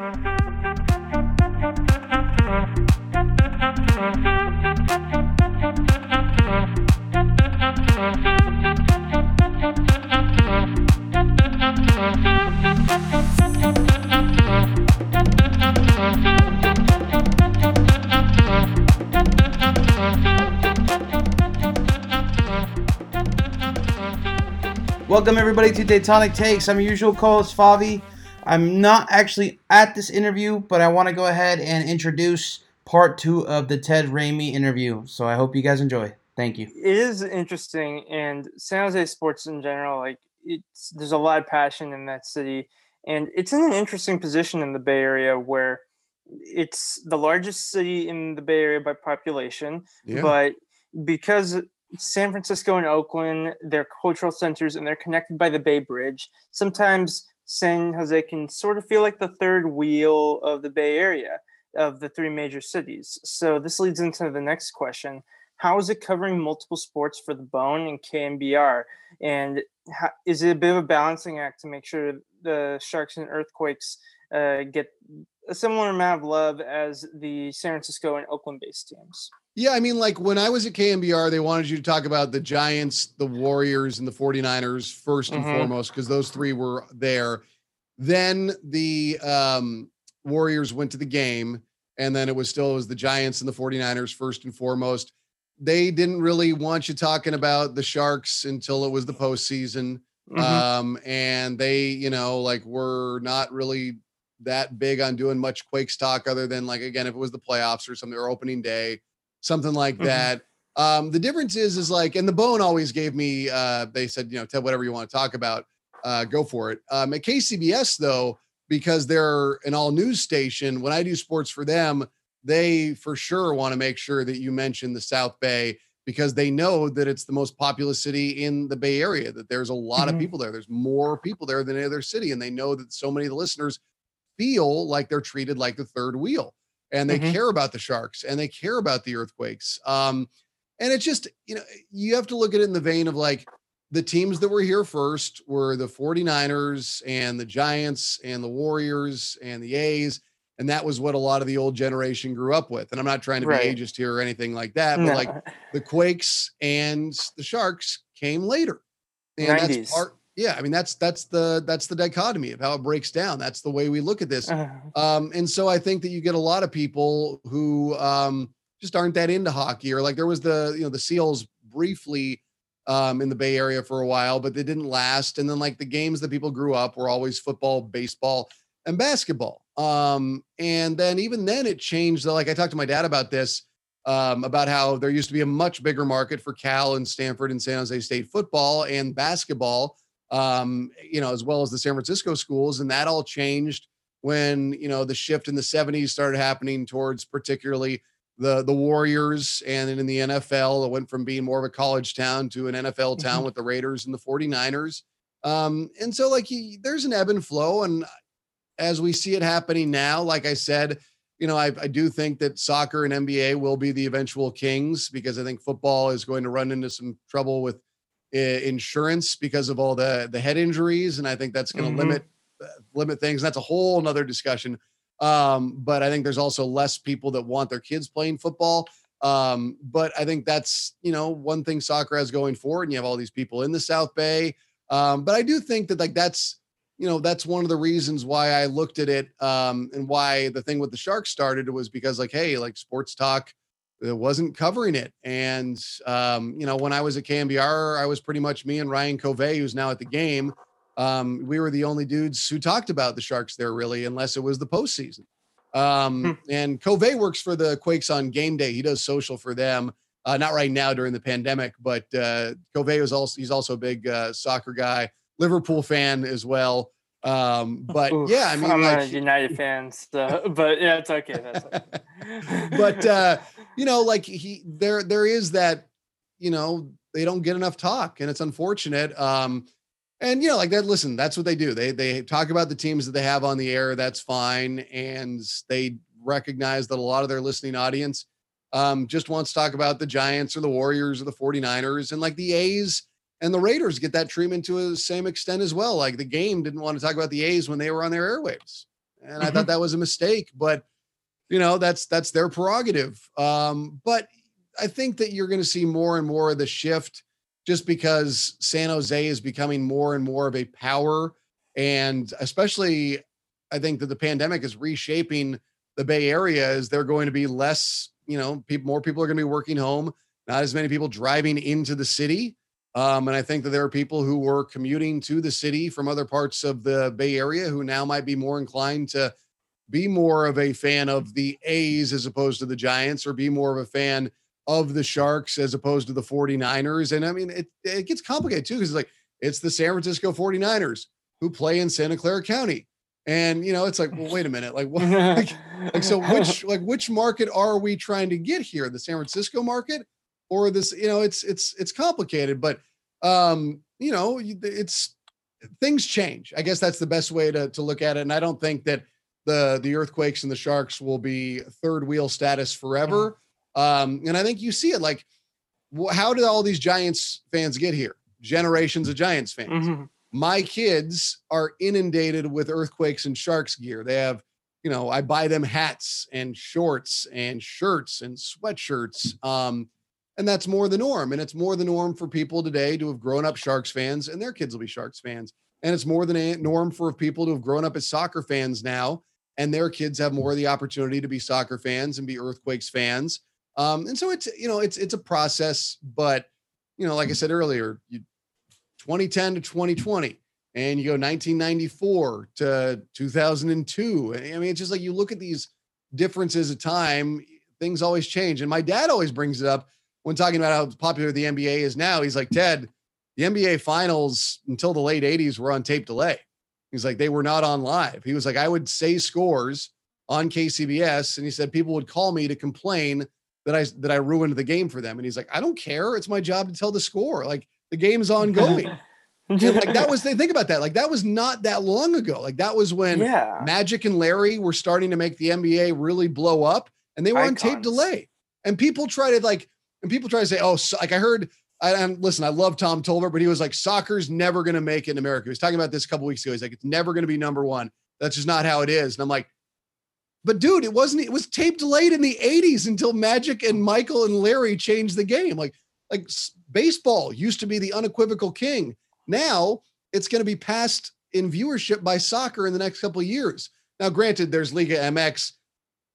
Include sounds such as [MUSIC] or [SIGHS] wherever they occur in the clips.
Welcome everybody to Daytonic Takes. I'm your usual co-host Favi. I'm not actually at this interview, but I want to go ahead and introduce part two of the Ted Ramey interview. So I hope you guys enjoy. Thank you. It is interesting, and San Jose sports in general, like it's there's a lot of passion in that city, and it's in an interesting position in the Bay Area where it's the largest city in the Bay Area by population, Yeah. but because San Francisco and Oakland, they're cultural centers and they're connected by the Bay Bridge. Sometimes San Jose can sort of feel like the third wheel of the Bay Area of the three major cities. So this leads into the next question. How is it covering multiple sports for the Bone and KNBR? And how, is it a bit of a balancing act to make sure the Sharks and Earthquakes uh, get a similar amount of love as the San Francisco and Oakland based teams? Yeah, I mean, like when I was at KNBR, they wanted you to talk about the Giants, the Warriors, and the 49ers 1st and Mhm. foremost, because those three were there. Then the um, Warriors went to the game, and then it was still it was the Giants and the 49ers first and foremost. They didn't really want you talking about the Sharks until it was the postseason. Mhm. Um, and they, you know, like were not really that big on doing much Quakes talk other than like again, if it was the playoffs or something or opening day, something like Mhm. that. Um, the difference is is like, and the bone always gave me uh they said, you know, Ted, whatever you want to talk about, uh, go for it. Um at KCBS though, because they're an all news station, when I do sports for them, they for sure want to make sure that you mention the South Bay because they know that it's the most populous city in the Bay Area, that there's a lot Mhm. of people there. There's more people there than any other city. And they know that so many of the listeners feel like they're treated like the third wheel and they Mhm. care about the Sharks and they care about the earthquakes. Um, and it's just, you know, you have to look at it in the vein of like the teams that were here first were the 49ers and the Giants and the Warriors and the A's. And that was what a lot of the old generation grew up with. And I'm not trying to Right. be ageist here or anything like that, but No. like the Quakes and the Sharks came later. And 90s. that's part yeah, I mean that's that's the that's the dichotomy of how it breaks down. That's the way we look at this. Uh, Um, and so I think that you get a lot of people who um just aren't that into hockey, or like there was the you know the Seals briefly um in the Bay Area for a while, but they didn't last. And then like the games that people grew up were always football, baseball, and basketball. Um, and then even then it changed. Like I talked to my dad about this, um, about how there used to be a much bigger market for Cal and Stanford and San Jose State football and basketball, um, you know, as well as the San Francisco schools, and that all changed when you know the shift in the 70s started happening towards particularly the the Warriors and then in the NFL it went from being more of a college town to an NFL town Mhm. with the Raiders and the 49ers. Um, and so like he, there's an ebb and flow and as we see it happening now, like I said, you know, I, I do think that soccer and NBA will be the eventual kings because I think football is going to run into some trouble with uh, insurance because of all the the head injuries, and I think that's going to Mhm. limit uh, limit things. And that's a whole nother discussion. Um, but I think there's also less people that want their kids playing football. Um, but I think that's you know one thing soccer has going for it, and you have all these people in the South Bay. Um, but I do think that like that's you know that's one of the reasons why I looked at it um, and why the thing with the Sharks started was because like hey like sports talk it wasn't covering it and um, you know when I was at KNBR I was pretty much me and Ryan Covey who's now at the game um, we were the only dudes who talked about the Sharks there really unless it was the postseason um, and Covey works for the Quakes on game day he does social for them uh, not right now during the pandemic but uh, Covey was also he's also a big uh, soccer guy Liverpool fan as well. Um, but oof, yeah, I mean, I'm like, a United fan, so [LAUGHS] but yeah, it's okay. That's okay. [LAUGHS] but uh, you know, like he there there is that, you know, they don't get enough talk, and it's unfortunate. Um, and you know, like that. Listen, that's what they do. They they talk about the teams that they have on the air. That's fine, and they recognize that a lot of their listening audience um, just wants to talk about the Giants or the Warriors or the 49ers, and like the A's and the Raiders get that treatment to the same extent as well. Like the game didn't want to talk about the A's when they were on their airwaves. and mm-hmm. I thought that was a mistake. But you know, that's that's their prerogative. Um, but I think that you're going to see more and more of the shift just because San Jose is becoming more and more of a power. And especially, I think that the pandemic is reshaping the Bay Area as they're going to be less, you know, people, more people are going to be working home, not as many people driving into the city. Um, and I think that there are people who were commuting to the city from other parts of the Bay Area who now might be more inclined to be more of a fan of the A's as opposed to the Giants, or be more of a fan of the Sharks as opposed to the 49ers. And I mean, it, it gets complicated too, because it's like it's the San Francisco 49ers who play in Santa Clara County. And you know, it's like, well, wait a minute, like what [LAUGHS] like, like so which like which market are we trying to get here? The San Francisco market or this, you know, it's it's it's complicated, but um, you know, it's things change. I guess that's the best way to to look at it. And I don't think that the the earthquakes and the sharks will be third wheel status forever. Um, and I think you see it like, how did all these Giants fans get here? Generations of Giants fans. Mm-hmm. My kids are inundated with earthquakes and sharks gear. They have, you know, I buy them hats and shorts and shirts and sweatshirts. Um, and that's more the norm. And it's more the norm for people today to have grown up Sharks fans, and their kids will be Sharks fans. And it's more than a norm for people to have grown up as soccer fans now, and their kids have more of the opportunity to be soccer fans and be Earthquakes fans. Um, and so it's you know it's it's a process, but you know, like I said earlier, you 2010 to 2020, and you go 1994 to 2002. I mean, it's just like you look at these differences of time, things always change. And my dad always brings it up when talking about how popular the NBA is now. He's like, Ted, the NBA finals until the late 80s were on tape delay. He's like, they were not on live. He was like, I would say scores on KCBS, and he said people would call me to complain that I that I ruined the game for them. And he's like, I don't care. It's my job to tell the score. Like the game's [LAUGHS] ongoing. like that was they think about that. Like that was not that long ago. Like that was when yeah. Magic and Larry were starting to make the NBA really blow up, and they were Icons. on tape delay. And people try to like, and people try to say, oh, so, like I heard. I, and listen, I love Tom Tolbert, but he was like, soccer's never going to make it in America. He was talking about this a couple weeks ago. He's like, it's never going to be number one. That's just not how it is. And I'm like, but dude, it wasn't. It was tape delayed in the '80s until Magic and Michael and Larry changed the game. Like, like baseball used to be the unequivocal king. Now it's going to be passed in viewership by soccer in the next couple of years. Now, granted, there's Liga MX,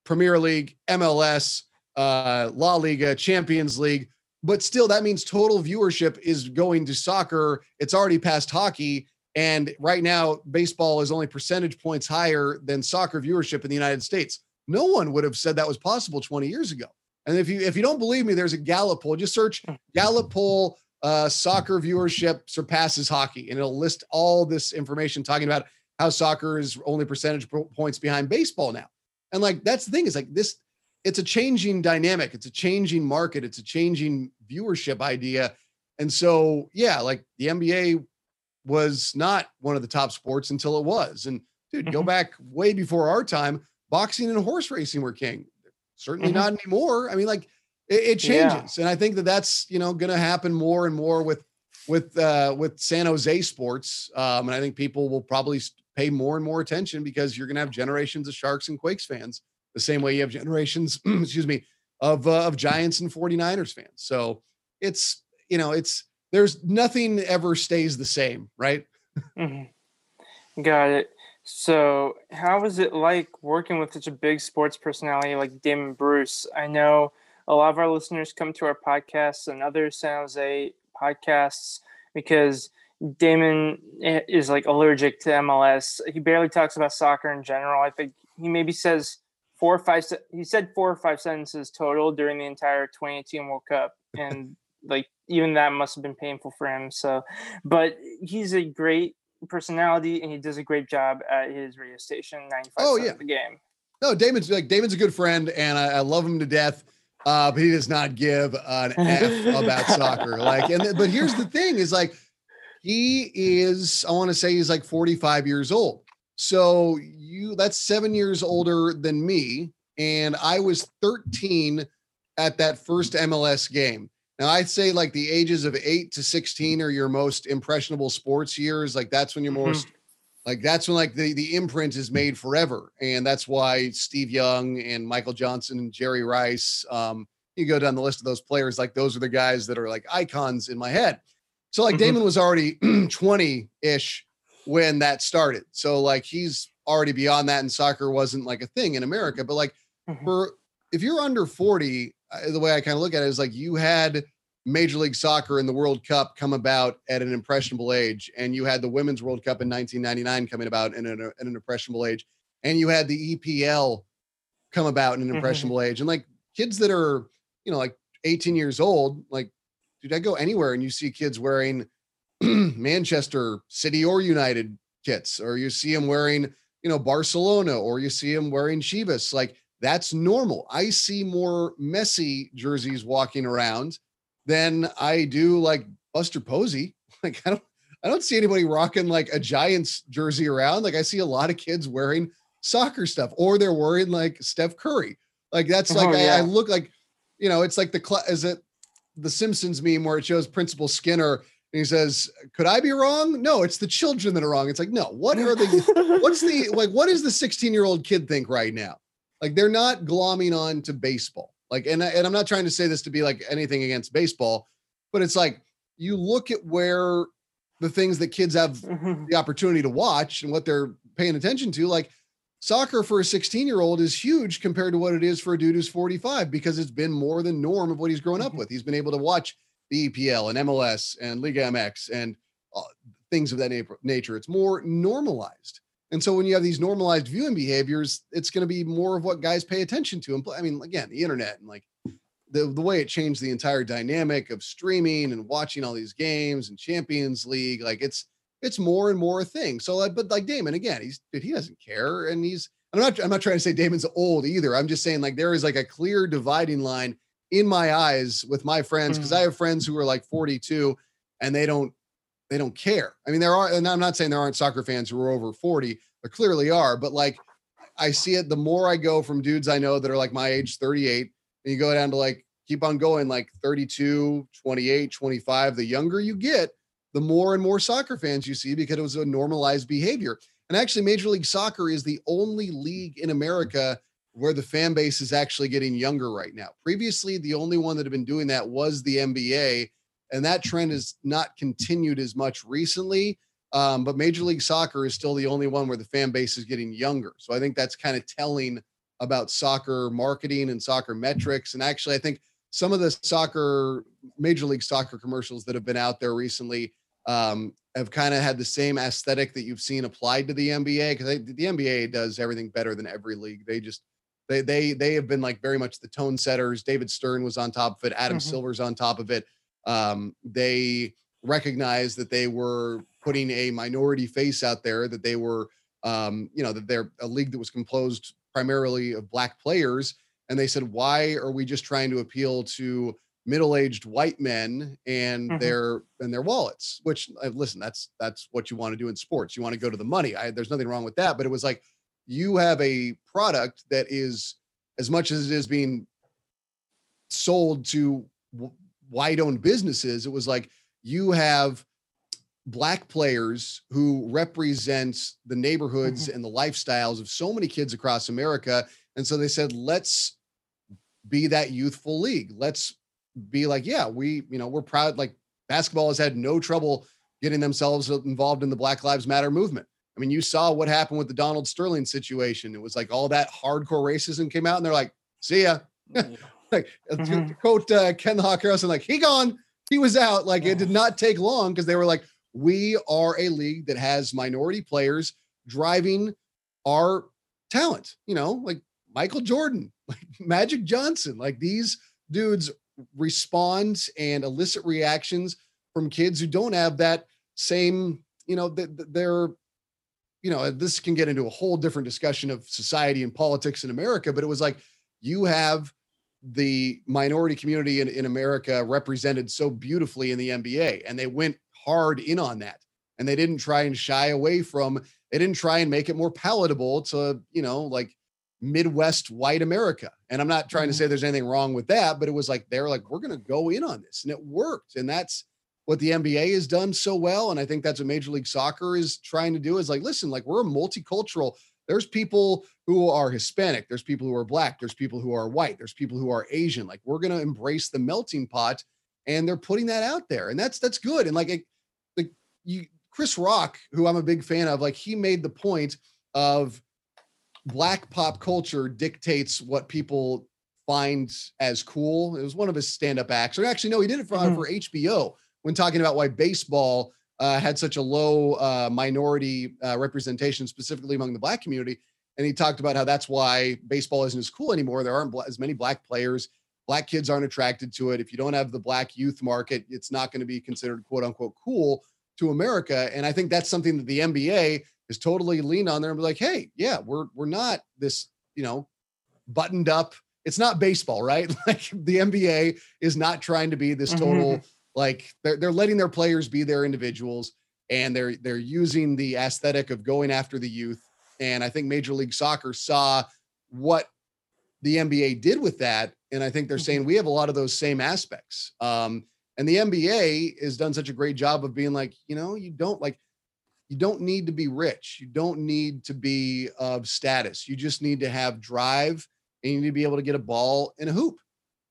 Premier League, MLS, uh, La Liga, Champions League, but still, that means total viewership is going to soccer. It's already past hockey. And right now, baseball is only percentage points higher than soccer viewership in the United States. No one would have said that was possible 20 years ago. And if you if you don't believe me, there's a Gallup poll. Just search hmm. Gallup poll uh, soccer viewership surpasses hockey, and it'll list all this information talking about how soccer is only percentage points behind baseball now. And like that's the thing is like this, it's a changing dynamic, it's a changing market, it's a changing viewership idea. And so yeah, like the NBA was not one of the top sports until it was. And dude, mm-hmm. go back way before our time, boxing and horse racing were king. Certainly mm-hmm. not anymore. I mean, like it, it changes, yeah. and I think that that's you know going to happen more and more with with uh, with San Jose sports. Um, and I think people will probably pay more and more attention because you're going to have generations of Sharks and Quakes fans, the same way you have generations, [CLEARS THROAT] excuse me, of uh, of Giants and 49ers fans. So it's you know it's there's nothing ever stays the same, right? Mm-hmm. Got it. So, how was it like working with such a big sports personality like Damon Bruce? I know a lot of our listeners come to our podcasts and other San Jose podcasts because Damon is like allergic to MLS. He barely talks about soccer in general. I think he maybe says four or five. He said four or five sentences total during the entire 2018 World Cup, and like even that must have been painful for him. So, but he's a great personality and he does a great job at his radio station. 95 oh, yeah. the game. No, Damon's like Damon's a good friend and I, I love him to death. Uh, but he does not give an F about [LAUGHS] soccer. Like, and but here's the thing: is like he is. I want to say he's like 45 years old. So you that's seven years older than me, and I was 13 at that first MLS game. Now, I'd say like the ages of eight to 16 are your most impressionable sports years. Like that's when you're mm-hmm. most Like that's when like the the imprint is made forever, and that's why Steve Young and Michael Johnson and Jerry Rice. Um, you go down the list of those players, like those are the guys that are like icons in my head. So like Mhm. Damon was already [CLEARS THROAT] 20 ish when that started. So like he's already beyond that, and soccer wasn't like a thing in America. But like Mhm. for if you're under 40, uh, the way I kind of look at it is like you had Major League Soccer and the World Cup come about at an impressionable age, and you had the Women's World Cup in 1999 coming about in an, in an impressionable age, and you had the EPL come about in an Mhm. impressionable age, and like kids that are you know like 18 years old, like dude, I go anywhere and you see kids wearing [CLEARS THROAT] Manchester City or United kits, or you see them wearing you know Barcelona, or you see them wearing Chivas, like that's normal. I see more Messi jerseys walking around than I do like Buster Posey. [LAUGHS] Like I don't I don't see anybody rocking like a Giants jersey around. Like I see a lot of kids wearing soccer stuff or they're wearing like Steph Curry. Like that's like Oh, I, I look like you know, it's like the cl- is it the Simpsons meme where it shows Principal Skinner and he says, "Could I be wrong?" No, it's the children that are wrong. It's like, no, what are the what's the [LAUGHS] like what does the 16 year old kid think right now like they're not glomming on to baseball like and, and i'm not trying to say this to be like anything against baseball but it's like you look at where the things that kids have Mhm. the opportunity to watch and what they're paying attention to like soccer for a 16 year old is huge compared to what it is for a dude who's 45 because it's been more than norm of what he's grown up Mhm. with he's been able to watch the epl and mls and liga mx and uh, things of that na- nature it's more normalized and so when you have these normalized viewing behaviors it's going to be more of what guys pay attention to and i mean again the internet and like the, the way it changed the entire dynamic of streaming and watching all these games and champions league like it's it's more and more a thing. So, but like Damon again, he's he doesn't care, and he's. I'm not. I'm not trying to say Damon's old either. I'm just saying like there is like a clear dividing line in my eyes with my friends because mm. I have friends who are like 42 and they don't they don't care. I mean, there are, and I'm not saying there aren't soccer fans who are over 40. There clearly are, but like I see it. The more I go from dudes I know that are like my age, 38, and you go down to like keep on going like 32, 28, 25. The younger you get, the more and more soccer fans you see because it was a normalized behavior. And actually, Major League Soccer is the only league in America where the fan base is actually getting younger right now. Previously, the only one that had been doing that was the NBA, and that trend has not continued as much recently. Um, but Major League Soccer is still the only one where the fan base is getting younger. So I think that's kind of telling about soccer marketing and soccer metrics. And actually, I think some of the soccer, Major League Soccer commercials that have been out there recently um, have kind of had the same aesthetic that you've seen applied to the NBA because the NBA does everything better than every league. They just they they they have been like very much the tone setters. David Stern was on top of it. Adam Mhm. Silver's on top of it. Um, they recognized that they were putting a minority face out there. That they were um, you know that they're a league that was composed primarily of black players. And they said, why are we just trying to appeal to middle-aged white men and Mhm. their and their wallets which uh, listen that's that's what you want to do in sports you want to go to the money I, there's nothing wrong with that but it was like you have a product that is as much as it is being sold to w- white-owned businesses it was like you have black players who represent the neighborhoods mm-hmm. and the lifestyles of so many kids across america and so they said let's be that youthful league let's be like, yeah, we, you know, we're proud. Like basketball has had no trouble getting themselves involved in the Black Lives Matter movement. I mean, you saw what happened with the Donald Sterling situation. It was like all that hardcore racism came out, and they're like, "See ya." Mm, like uh, to- Mhm. to quote uh, Ken the Hawk Harrelson, like he gone, he was out. Like it did not take long because they were like, "We are a league that has minority players driving our talent." You know, like Michael Jordan, [LAUGHS] like Magic Johnson, like these dudes respond and elicit reactions from kids who don't have that same, you know, th- th- they're, you know, this can get into a whole different discussion of society and politics in America, but it was like you have the minority community in, in America represented so beautifully in the NBA, and they went hard in on that. And they didn't try and shy away from, they didn't try and make it more palatable to, you know, like Midwest white America. And I'm not trying to Mhm. say there's anything wrong with that, but it was like they're like, we're gonna go in on this. And it worked. And that's what the NBA has done so well. And I think that's what Major League Soccer is trying to do is like, listen, like we're a multicultural. There's people who are Hispanic, there's people who are black, there's people who are white, there's people who are Asian. Like we're gonna embrace the melting pot, and they're putting that out there, and that's that's good. And like, it, like you, Chris Rock, who I'm a big fan of, like he made the point of black pop culture dictates what people find as cool. It was one of his stand-up acts. Or actually, no, he did it for, mm-hmm. for HBO when talking about why baseball uh, had such a low uh, minority uh, representation, specifically among the black community. And he talked about how that's why baseball isn't as cool anymore. There aren't as many black players. Black kids aren't attracted to it. If you don't have the black youth market, it's not going to be considered quote unquote cool to America. And I think that's something that the NBA is totally lean on there and be like, hey, yeah, we're we're not this, you know, buttoned up. It's not baseball, right? [LAUGHS] Like the NBA is not trying to be this mm-hmm. Like they're they're letting their players be their individuals and they're they're using the aesthetic of going after the youth. And I think Major League Soccer saw what the NBA did with that. And I think they're saying mm-hmm. we have a lot of those same aspects. Um, and the NBA has done such a great job of being like, you know, you don't like, you don't need to be rich. You don't need to be of status. You just need to have drive and you need to be able to get a ball in a hoop.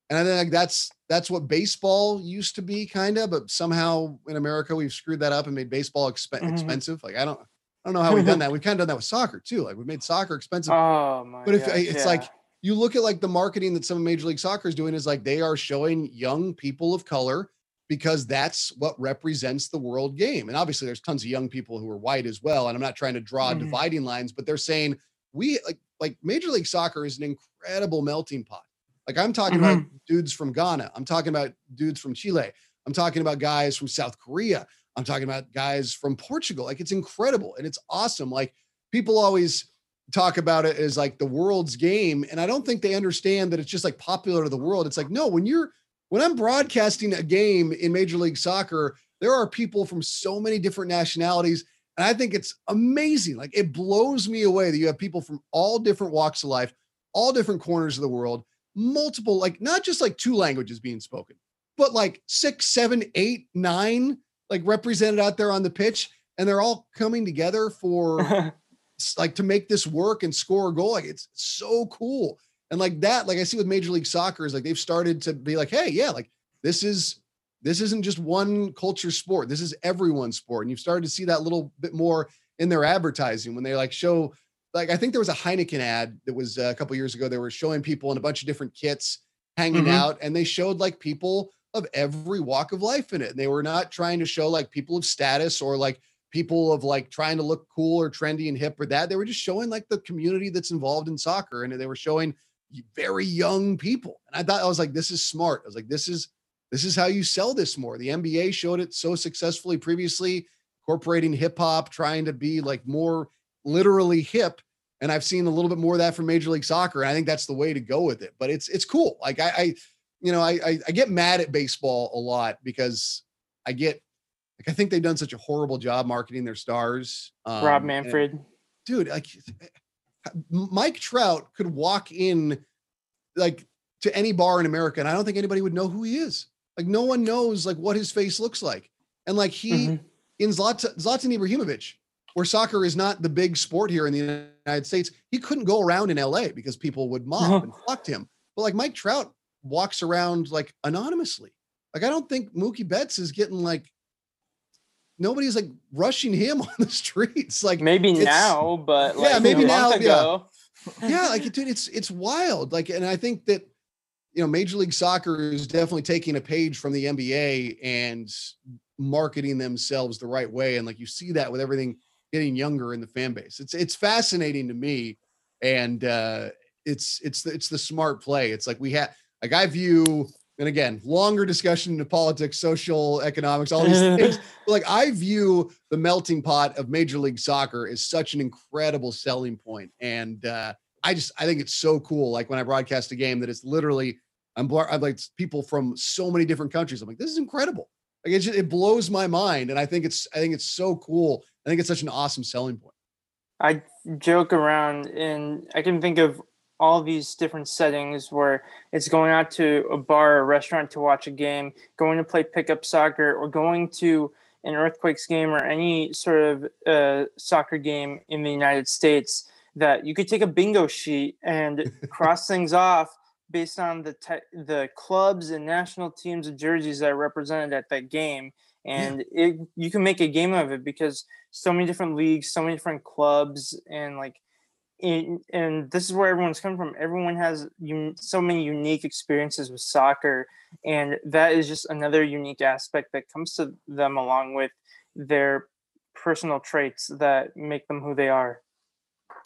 And I think that's that's what baseball used to be, kind of, but somehow in America we've screwed that up and made baseball exp- mm-hmm. expensive. Like I don't, I don't know how we've done that. We've kind of done that with soccer too. Like we've made soccer expensive. Oh my! But if gosh, it's yeah. like you look at like the marketing that some of Major League Soccer is doing is like they are showing young people of color because that's what represents the world game. And obviously, there's tons of young people who are white as well. And I'm not trying to draw mm-hmm. dividing lines, but they're saying we like like Major League Soccer is an incredible melting pot. Like I'm talking mm-hmm. about dudes from Ghana. I'm talking about dudes from Chile. I'm talking about guys from South Korea. I'm talking about guys from Portugal. Like it's incredible and it's awesome. Like people always talk about it as like the world's game. And I don't think they understand that it's just like popular to the world. It's like, no, when you're when I'm broadcasting a game in Major League Soccer, there are people from so many different nationalities. And I think it's amazing. Like it blows me away that you have people from all different walks of life, all different corners of the world multiple, like not just like two languages being spoken, but like six, seven, eight, nine, like represented out there on the pitch. And they're all coming together for [LAUGHS] like to make this work and score a goal. Like it's so cool. And like that, like I see with Major League Soccer is like they've started to be like, hey, yeah, like this is this isn't just one culture sport. This is everyone's sport. And you've started to see that little bit more in their advertising when they like show like I think there was a Heineken ad that was uh, a couple years ago. They were showing people in a bunch of different kits hanging mm-hmm. out, and they showed like people of every walk of life in it. And they were not trying to show like people of status or like people of like trying to look cool or trendy and hip or that. They were just showing like the community that's involved in soccer, and they were showing very young people. And I thought I was like, this is smart. I was like, this is this is how you sell this more. The NBA showed it so successfully previously, incorporating hip hop, trying to be like more literally hip and I've seen a little bit more of that from Major League Soccer. And I think that's the way to go with it. But it's it's cool. Like I, I you know, I, I, I get mad at baseball a lot because I get like I think they've done such a horrible job marketing their stars. Um, Rob Manfred, and, dude, like Mike Trout could walk in like to any bar in America, and I don't think anybody would know who he is. Like no one knows like what his face looks like, and like he mm-hmm. in Zlatan, Zlatan Ibrahimovic, where soccer is not the big sport here in the United States, he couldn't go around in LA because people would mob uh-huh. and flock him. But like Mike Trout walks around like anonymously. Like I don't think Mookie Betts is getting like nobody's like rushing him [LAUGHS] on the streets. Like maybe now, but like yeah, maybe now. Yeah. yeah, like dude, it's it's wild. Like, and I think that you know, Major League Soccer is definitely taking a page from the NBA and marketing themselves the right way. And like you see that with everything getting younger in the fan base. It's it's fascinating to me, and uh, it's it's the, it's the smart play. It's like we have like I view, and again, longer discussion into politics, social economics, all these [LAUGHS] things. But like I view the melting pot of Major League Soccer is such an incredible selling point, and uh, I just I think it's so cool. Like when I broadcast a game, that it's literally I'm, I'm like people from so many different countries. I'm like, this is incredible. Like it, just, it blows my mind, and I think it's I think it's so cool. I think it's such an awesome selling point. I joke around, and I can think of all these different settings where it's going out to a bar or restaurant to watch a game, going to play pickup soccer, or going to an Earthquakes game or any sort of uh, soccer game in the United States. That you could take a bingo sheet and cross things off based on the te- the clubs and national teams and jerseys that are represented at that game, and yeah. it, you can make a game of it because so many different leagues, so many different clubs, and like in, and this is where everyone's coming from. Everyone has un- so many unique experiences with soccer, and that is just another unique aspect that comes to them along with their personal traits that make them who they are.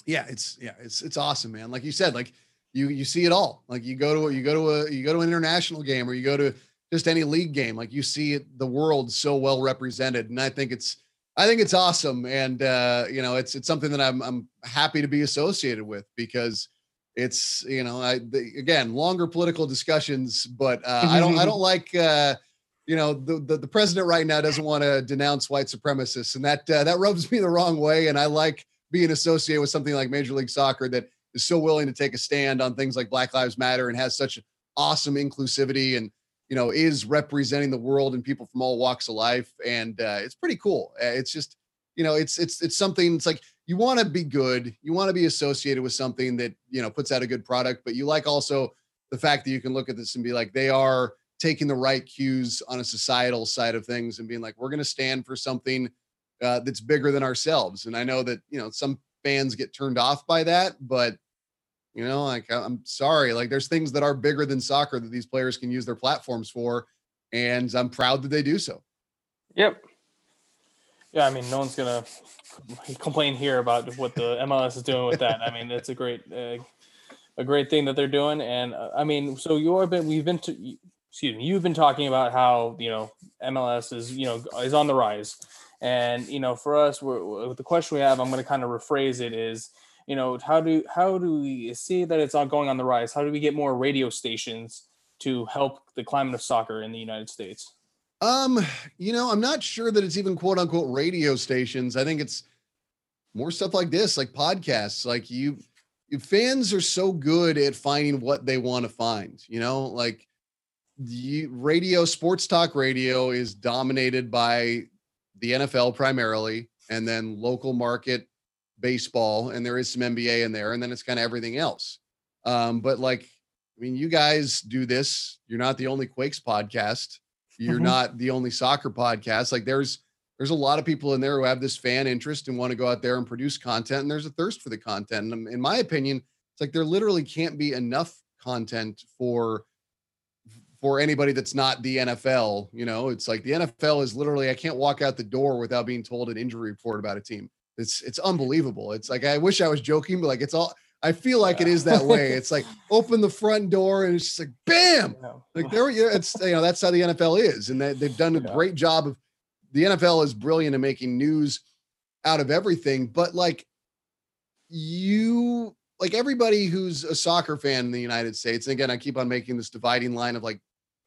Yeah, it's yeah, it's it's awesome, man. Like you said, like you you see it all. Like you go to you go to a you go to an international game or you go to just any league game. Like you see it, the world so well represented, and I think it's I think it's awesome, and uh, you know, it's it's something that I'm I'm happy to be associated with because it's you know, I the, again longer political discussions, but uh, I don't I [LAUGHS] don't like. Uh, you know the, the, the president right now doesn't want to denounce white supremacists and that uh, that rubs me the wrong way and i like being associated with something like major league soccer that is so willing to take a stand on things like black lives matter and has such awesome inclusivity and you know, is representing the world and people from all walks of life. And uh, it's pretty cool. Uh, it's just, you know, it's it's it's something. It's like you want to be good, you want to be associated with something that you know puts out a good product, but you like also the fact that you can look at this and be like, they are taking the right cues on a societal side of things and being like, we're going to stand for something uh, that's bigger than ourselves. And I know that you know some fans get turned off by that, but you know, like I'm sorry, like there's things that are bigger than soccer that these players can use their platforms for, and I'm proud that they do so. Yep. Yeah, I mean, no one's gonna [LAUGHS] complain here about what the MLS is doing with that. I mean, it's a great, uh, a great thing that they're doing, and uh, I mean, so you're been we've been to, excuse me, you've been talking about how you know MLS is you know is on the rise, and you know for us, we're, the question we have, I'm going to kind of rephrase it is you know how do how do we see that it's going on the rise? How do we get more radio stations to help the climate of soccer in the united states? Um you know i'm not sure that it's even quote unquote radio stations. I think it's more stuff like this like podcasts. Like you, you fans are so good at finding what they want to find you know? Like the radio sports talk radio is dominated by the nfl primarily and then local market baseball and there is some NBA in there, and then it's kind of everything else. Um, but like, I mean, you guys do this. You're not the only Quakes podcast. You're mm-hmm. not the only soccer podcast. Like there's there's a lot of people in there who have this fan interest and want to go out there and produce content, and there's a thirst for the content. And in my opinion, it's like there literally can't be enough content for for anybody that's not the NFL. You know, it's like the NFL is literally I can't walk out the door without being told an injury report about a team. It's it's unbelievable. It's like I wish I was joking, but like it's all I feel like yeah. it is that way. It's like open the front door and it's just like bam. Like there you it's you know that's how the NFL is. And they, they've done a yeah. great job of the NFL is brilliant in making news out of everything, but like you like everybody who's a soccer fan in the United States, and again, I keep on making this dividing line of like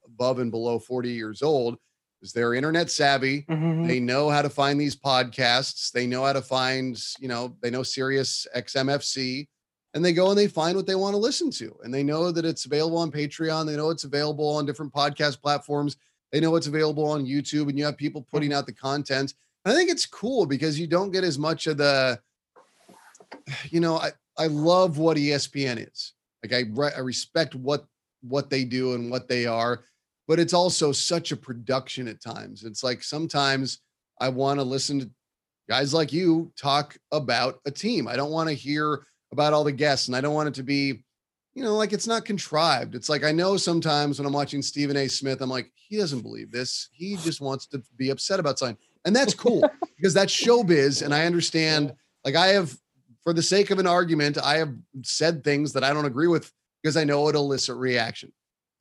above and below 40 years old is they're internet savvy. Mm-hmm. They know how to find these podcasts. They know how to find, you know, they know Sirius XM FC and they go and they find what they want to listen to. And they know that it's available on Patreon. They know it's available on different podcast platforms. They know it's available on YouTube and you have people putting mm-hmm. out the content. And I think it's cool because you don't get as much of the, you know, I, I love what ESPN is. Like I, re- I respect what, what they do and what they are but it's also such a production at times. It's like sometimes I want to listen to guys like you talk about a team. I don't want to hear about all the guests and I don't want it to be, you know, like it's not contrived. It's like I know sometimes when I'm watching Stephen A. Smith, I'm like, he doesn't believe this. He just wants to be upset about something. And that's cool [LAUGHS] because that's showbiz. And I understand, like, I have, for the sake of an argument, I have said things that I don't agree with because I know it'll elicit reaction.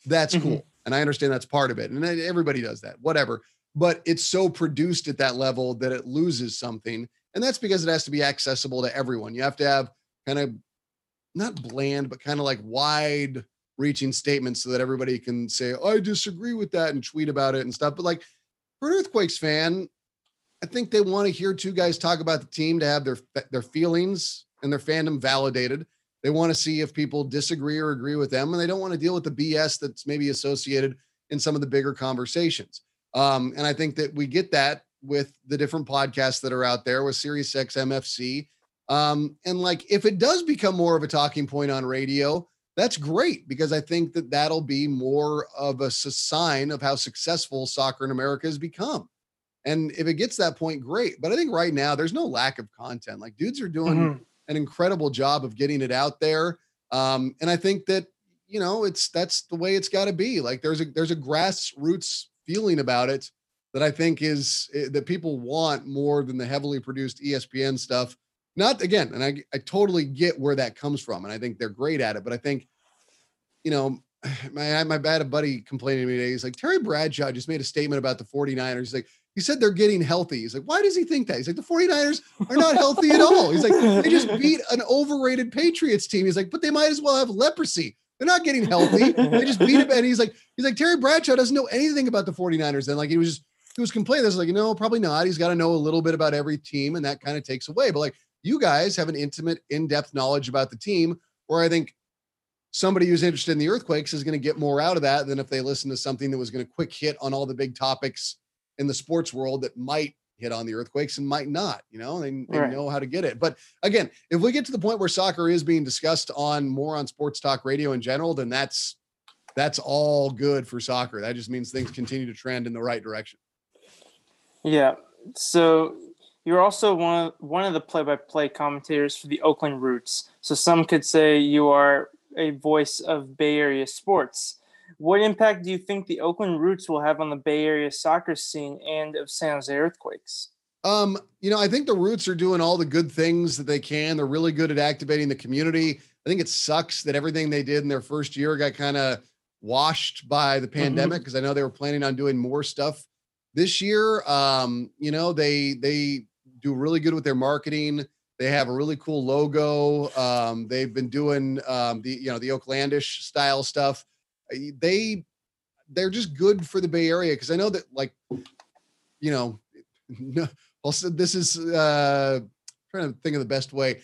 That's mm-hmm. cool. And I understand that's part of it. And everybody does that, whatever. But it's so produced at that level that it loses something. And that's because it has to be accessible to everyone. You have to have kind of not bland, but kind of like wide reaching statements so that everybody can say, I disagree with that and tweet about it and stuff. But like for an Earthquakes fan, I think they want to hear two guys talk about the team to have their their feelings and their fandom validated. They want to see if people disagree or agree with them, and they don't want to deal with the BS that's maybe associated in some of the bigger conversations. Um, and I think that we get that with the different podcasts that are out there with Sirius XM FC. Um, and like, if it does become more of a talking point on radio, that's great because I think that that'll be more of a sign of how successful soccer in America has become. And if it gets that point, great. But I think right now there's no lack of content. Like dudes are doing mm-hmm an incredible job of getting it out there. Um, and I think that you know it's that's the way it's got to be. Like there's a there's a grassroots feeling about it that I think is eh, that people want more than the heavily produced ESPN stuff. Not again, and I I totally get where that comes from, and I think they're great at it. But I think, you know, [SIGHS] my my bad buddy complaining to me today. He's like Terry Bradshaw just made a statement about the 49ers. He's like, he said they're getting healthy. He's like, why does he think that? He's like, the 49ers are not healthy at all. He's like, they just [LAUGHS] beat an overrated Patriots team. He's like, but they might as well have leprosy. They're not getting healthy. They just beat him. And he's like, he's like, Terry Bradshaw doesn't know anything about the 49ers. And like, he was just, he was complaining. This like, you know, probably not. He's got to know a little bit about every team, and that kind of takes away. But like, you guys have an intimate, in-depth knowledge about the team, where I think somebody who's interested in the earthquakes is going to get more out of that than if they listen to something that was going to quick hit on all the big topics in the sports world that might hit on the earthquakes and might not you know they, they right. know how to get it. But again if we get to the point where soccer is being discussed on more on sports talk radio in general then that's that's all good for soccer. That just means things continue to trend in the right direction. Yeah. So you're also one of, one of the play-by-play commentators for the oakland roots. So some could say you are a voice of bay area sports what impact do you think the Oakland Roots will have on the Bay Area soccer scene and of San Jose Earthquakes? Um, you know, I think the Roots are doing all the good things that they can. They're really good at activating the community. I think it sucks that everything they did in their first year got kind of washed by the mm-hmm. pandemic because mm-hmm. I know they were planning on doing more stuff this year. Um, you know, they they do really good with their marketing. They have a really cool logo. Um, they've been doing um, the you know the Oaklandish style stuff they they're just good for the Bay Area because I know that like you know [LAUGHS] also this is uh trying to think of the best way.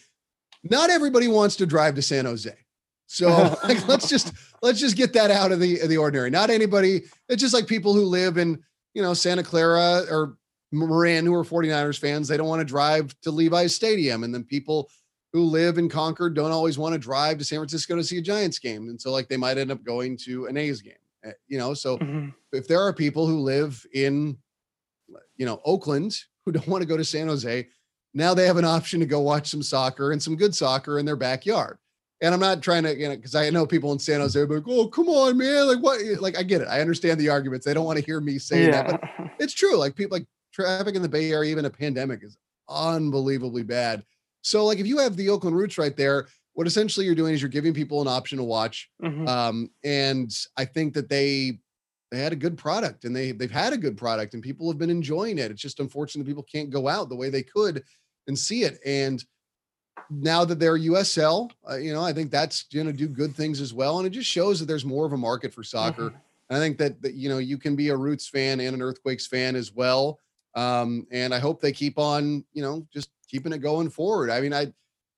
Not everybody wants to drive to San Jose. So [LAUGHS] like, let's just let's just get that out of the of the ordinary. Not anybody. It's just like people who live in you know Santa Clara or Marin who are 49ers fans. They don't want to drive to Levi's Stadium, and then people who live in Concord don't always want to drive to San Francisco to see a Giants game. And so like they might end up going to an A's game. Eh, you know, so mm-hmm. if there are people who live in you know, Oakland who don't want to go to San Jose, now they have an option to go watch some soccer and some good soccer in their backyard. And I'm not trying to, you know, because I know people in San Jose like, oh, come on, man. Like, what? Like, I get it. I understand the arguments. They don't want to hear me saying yeah. that, but [LAUGHS] it's true. Like, people, like, traffic in the Bay Area, even a pandemic, is unbelievably bad. So, like, if you have the Oakland Roots right there, what essentially you're doing is you're giving people an option to watch. Mm-hmm. Um, and I think that they they had a good product and they they've had a good product and people have been enjoying it. It's just unfortunate people can't go out the way they could and see it. And now that they're USL, uh, you know, I think that's going to do good things as well. And it just shows that there's more of a market for soccer. Mm-hmm. I think that, that you know you can be a Roots fan and an Earthquakes fan as well. Um, and I hope they keep on, you know, just keeping it going forward. I mean, I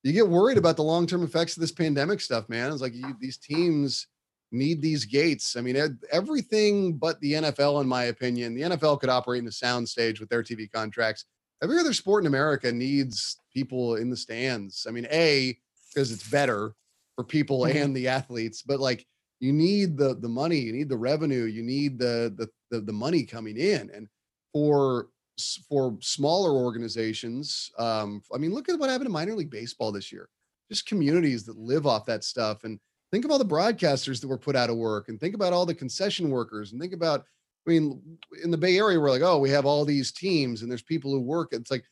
you get worried about the long term effects of this pandemic stuff, man. It's like you, these teams need these gates. I mean, everything but the NFL, in my opinion, the NFL could operate in a sound stage with their TV contracts. Every other sport in America needs people in the stands. I mean, a because it's better for people mm-hmm. and the athletes, but like you need the the money, you need the revenue, you need the the the, the money coming in, and for for smaller organizations. Um, I mean, look at what happened to minor league baseball this year. Just communities that live off that stuff. And think of all the broadcasters that were put out of work and think about all the concession workers and think about, I mean, in the Bay Area, we're like, oh, we have all these teams and there's people who work. It's like,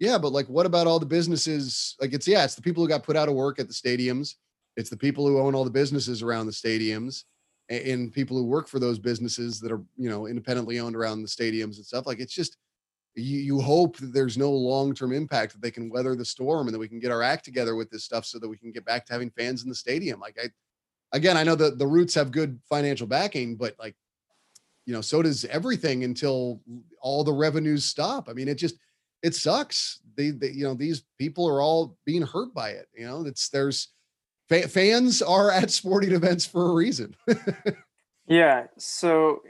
yeah, but like, what about all the businesses? Like, it's, yeah, it's the people who got put out of work at the stadiums. It's the people who own all the businesses around the stadiums and, and people who work for those businesses that are, you know, independently owned around the stadiums and stuff. Like, it's just, you, you hope that there's no long-term impact that they can weather the storm and that we can get our act together with this stuff so that we can get back to having fans in the stadium like i again i know that the roots have good financial backing but like you know so does everything until all the revenues stop i mean it just it sucks they, they you know these people are all being hurt by it you know it's there's fa- fans are at sporting events for a reason. [LAUGHS] yeah. So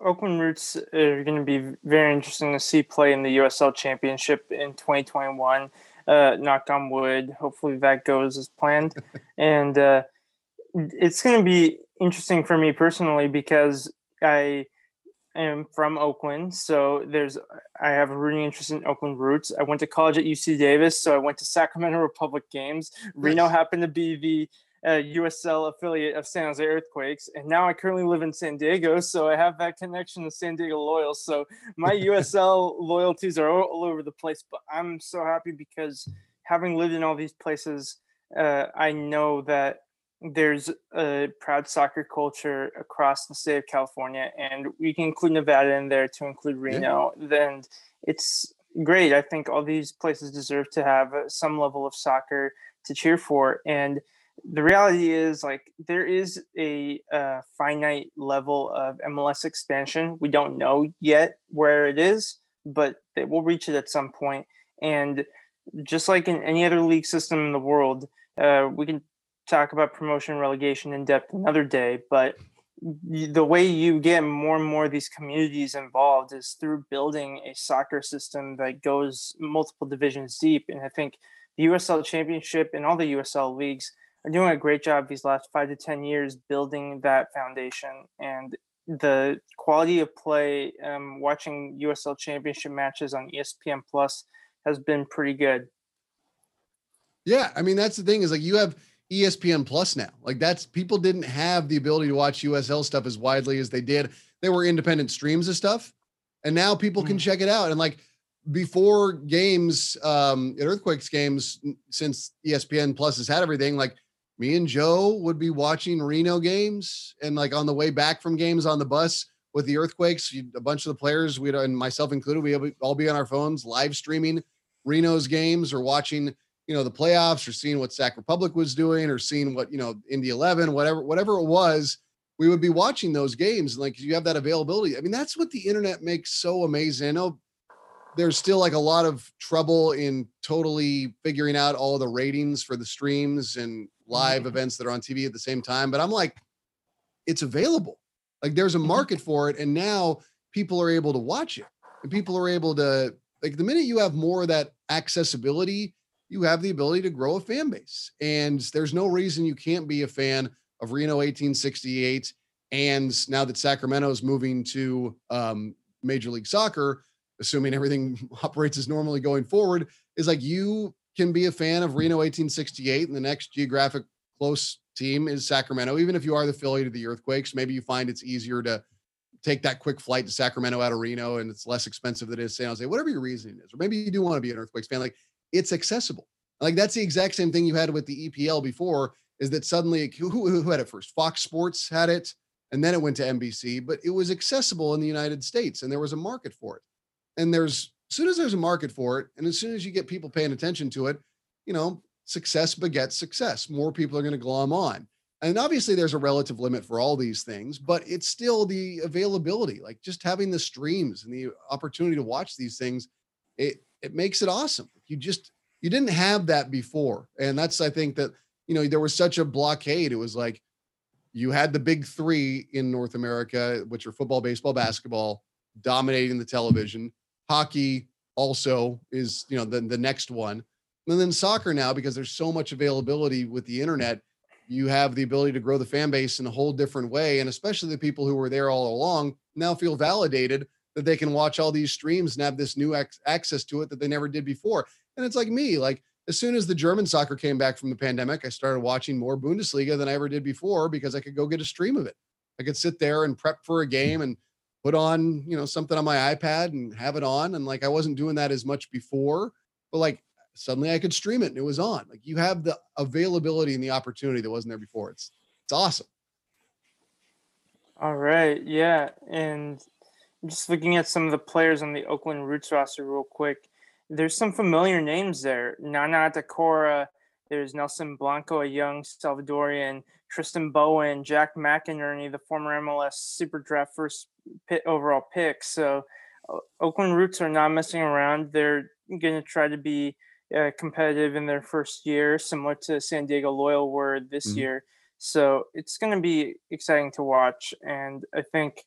Oakland Roots are going to be very interesting to see play in the USL Championship in 2021. Uh, knock on wood. Hopefully that goes as planned. [LAUGHS] and uh, it's going to be interesting for me personally because I am from Oakland, so there's I have a rooting interest in Oakland roots. I went to college at UC Davis, so I went to Sacramento Republic games. Reno happened to be the uh, USL affiliate of San Jose Earthquakes, and now I currently live in San Diego, so I have that connection to San Diego Loyals. So my [LAUGHS] USL loyalties are all, all, over the place, but I'm so happy because having lived in all these places, uh, I know that there's a proud soccer culture across the state of California, and we can include Nevada in there to include Reno. Yeah. Then it's great. I think all these places deserve to have some level of soccer to cheer for. And the reality is, like, there is a, a finite level of MLS expansion. We don't know yet where it is, but they will reach it at some point. And just like in any other league system in the world, uh, we can talk about promotion and relegation in depth another day, but the way you get more and more of these communities involved is through building a soccer system that goes multiple divisions deep. And I think the USL Championship and all the USL leagues are doing a great job these last five to 10 years building that foundation. And the quality of play, um, watching USL Championship matches on ESPN Plus has been pretty good. Yeah. I mean, that's the thing is like you have ESPN Plus now. Like that's people didn't have the ability to watch USL stuff as widely as they did. There were independent streams of stuff, and now people can mm. check it out. And like before games, um, at Earthquakes games, since ESPN Plus has had everything, like me and Joe would be watching Reno games, and like on the way back from games on the bus with the Earthquakes, a bunch of the players, we'd and myself included, we all be on our phones live streaming Reno's games or watching you know the playoffs or seeing what Sac Republic was doing or seeing what you know Indy 11 whatever whatever it was we would be watching those games. Like you have that availability. I mean that's what the internet makes so amazing. I know there's still like a lot of trouble in totally figuring out all the ratings for the streams and live mm-hmm. events that are on TV at the same time but I'm like it's available like there's a mm-hmm. market for it and now people are able to watch it and people are able to like the minute you have more of that accessibility you have the ability to grow a fan base. And there's no reason you can't be a fan of Reno 1868. And now that Sacramento is moving to um, Major League Soccer, assuming everything [LAUGHS] operates as normally going forward, is like you can be a fan of Reno 1868, and the next geographic close team is Sacramento. Even if you are the affiliate of the Earthquakes, maybe you find it's easier to take that quick flight to Sacramento out of Reno and it's less expensive than it is San Jose, whatever your reasoning is. Or maybe you do want to be an Earthquakes fan. Like it's accessible. Like that's the exact same thing you had with the EPL before. Is that suddenly who, who had it first? Fox Sports had it, and then it went to NBC. But it was accessible in the United States, and there was a market for it. And there's as soon as there's a market for it, and as soon as you get people paying attention to it, you know, success begets success. More people are going to glom on. And obviously, there's a relative limit for all these things, but it's still the availability. Like just having the streams and the opportunity to watch these things, it it makes it awesome. You just you didn't have that before. And that's, I think that, you know, there was such a blockade. It was like you had the big three in North America, which are football, baseball, basketball, dominating the television. Hockey also is, you know, the, the next one. And then soccer now, because there's so much availability with the internet, you have the ability to grow the fan base in a whole different way. And especially the people who were there all along now feel validated that they can watch all these streams and have this new ac- access to it that they never did before. And it's like me, like as soon as the German soccer came back from the pandemic, I started watching more Bundesliga than I ever did before because I could go get a stream of it. I could sit there and prep for a game and put on, you know, something on my iPad and have it on. And like I wasn't doing that as much before, but like suddenly I could stream it and it was on. Like you have the availability and the opportunity that wasn't there before. It's it's awesome. All right. Yeah. And just looking at some of the players on the Oakland Roots roster real quick there's some familiar names there. Nana Attakora, there's Nelson Blanco, a young Salvadorian, Tristan Bowen, Jack McInerney, the former MLS Super Draft first overall pick. So Oakland Roots are not messing around. They're going to try to be uh, competitive in their first year, similar to San Diego Loyal were this Mhm. year. So it's going to be exciting to watch, and I think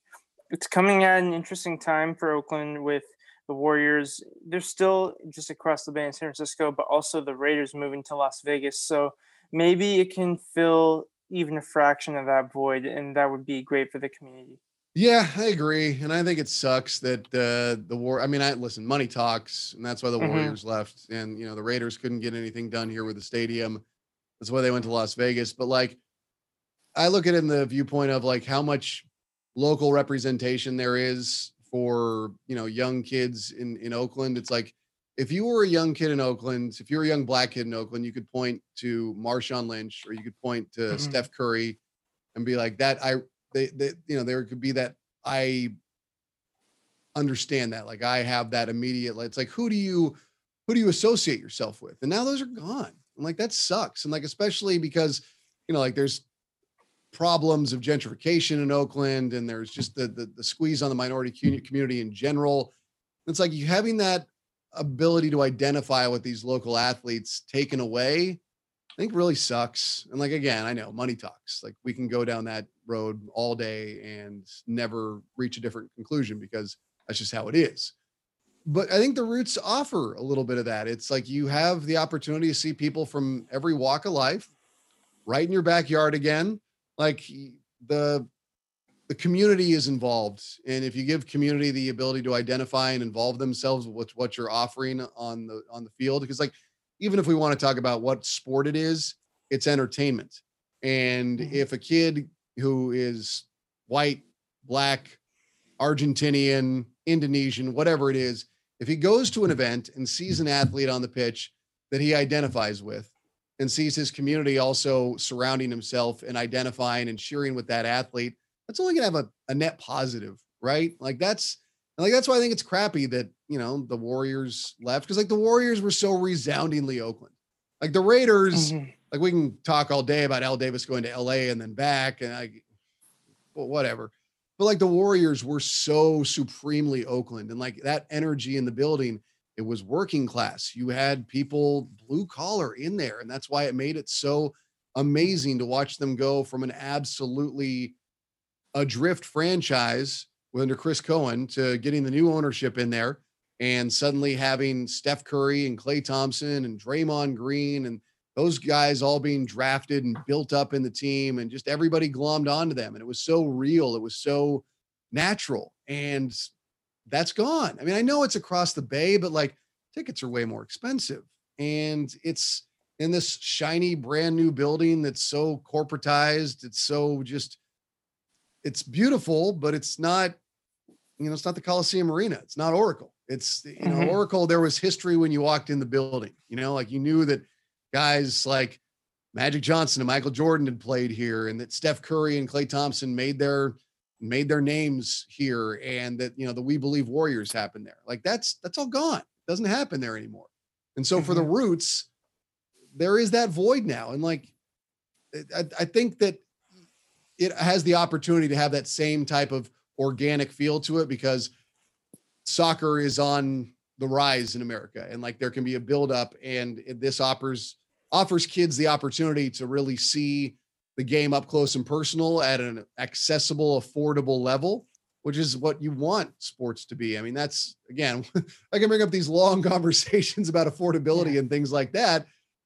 it's coming at an interesting time for Oakland with the Warriors. They're still just across the bay in San Francisco, but also the Raiders moving to Las Vegas. So maybe it can fill even a fraction of that void, and that would be great for the community. Yeah, I agree, and I think it sucks that uh, the war. I mean, I listen. Money talks, and that's why the Mhm. Warriors left, and you know the Raiders couldn't get anything done here with the stadium. That's why they went to Las Vegas. But like, I look at it in the viewpoint of like how much local representation there is for you know young kids in in Oakland. It's like if you were a young kid in Oakland, if you're a young black kid in Oakland, you could point to Marshawn Lynch or you could point to Mhm. Steph Curry and be like that. I they, they you know there could be that I understand that like I have that immediate. It's like who do you who do you associate yourself with? And now those are gone. And like that sucks. And like especially because you know like there's problems of gentrification in Oakland and there's just the the, the squeeze on the minority community in general. It's like you having that ability to identify with these local athletes taken away I think really sucks. And like again, I know money talks. Like we can go down that road all day and never reach a different conclusion because that's just how it is. But I think the roots offer a little bit of that. It's like you have the opportunity to see people from every walk of life right in your backyard again. Like the the community is involved. And if you give community the ability to identify and involve themselves with what you're offering on the on the field, because like even if we want to talk about what sport it is, it's entertainment. And Mhm. if a kid who is white, black, Argentinian, Indonesian, whatever it is, if he goes to an event and sees an athlete on the pitch that he identifies with and sees his community also surrounding himself and identifying and cheering with that athlete, that's only going to have a, a net positive, right? Like that's like that's why I think it's crappy that you know the Warriors left because like the Warriors were so resoundingly Oakland. Like the Raiders, Mhm. Like we can talk all day about Al Davis going to LA and then back and I well, whatever. But like the Warriors were so supremely Oakland and like that energy in the building, it was working class. You had people blue collar in there, and that's why it made it so amazing to watch them go from an absolutely adrift franchise under Chris Cohan to getting the new ownership in there and suddenly having Steph Curry and Klay Thompson and Draymond Green and those guys all being drafted and built up in the team and just everybody glommed onto them. And it was so real. It was so natural. And that's gone. I mean, I know it's across the bay, but like tickets are way more expensive. And it's in this shiny, brand new building that's so corporatized. It's so just, it's beautiful, but it's not, you know, it's not the Coliseum Arena. It's not Oracle. It's, you know, Mhm. Oracle, there was history when you walked in the building, you know, like you knew that guys like Magic Johnson and Michael Jordan had played here and that Steph Curry and Klay Thompson made their made their names here and that you know the We Believe Warriors happened there. Like that's that's all gone. It doesn't happen there anymore. And so for the mm-hmm. roots, there is that void now. And like I, I think that it has the opportunity to have that same type of organic feel to it because soccer is on the rise in America and like there can be a buildup and this offers offers kids the opportunity to really see the game up close and personal at an accessible, affordable level, which is what you want sports to be. I mean, that's again, [LAUGHS] I can bring up these long [LAUGHS] conversations about affordability and things like that.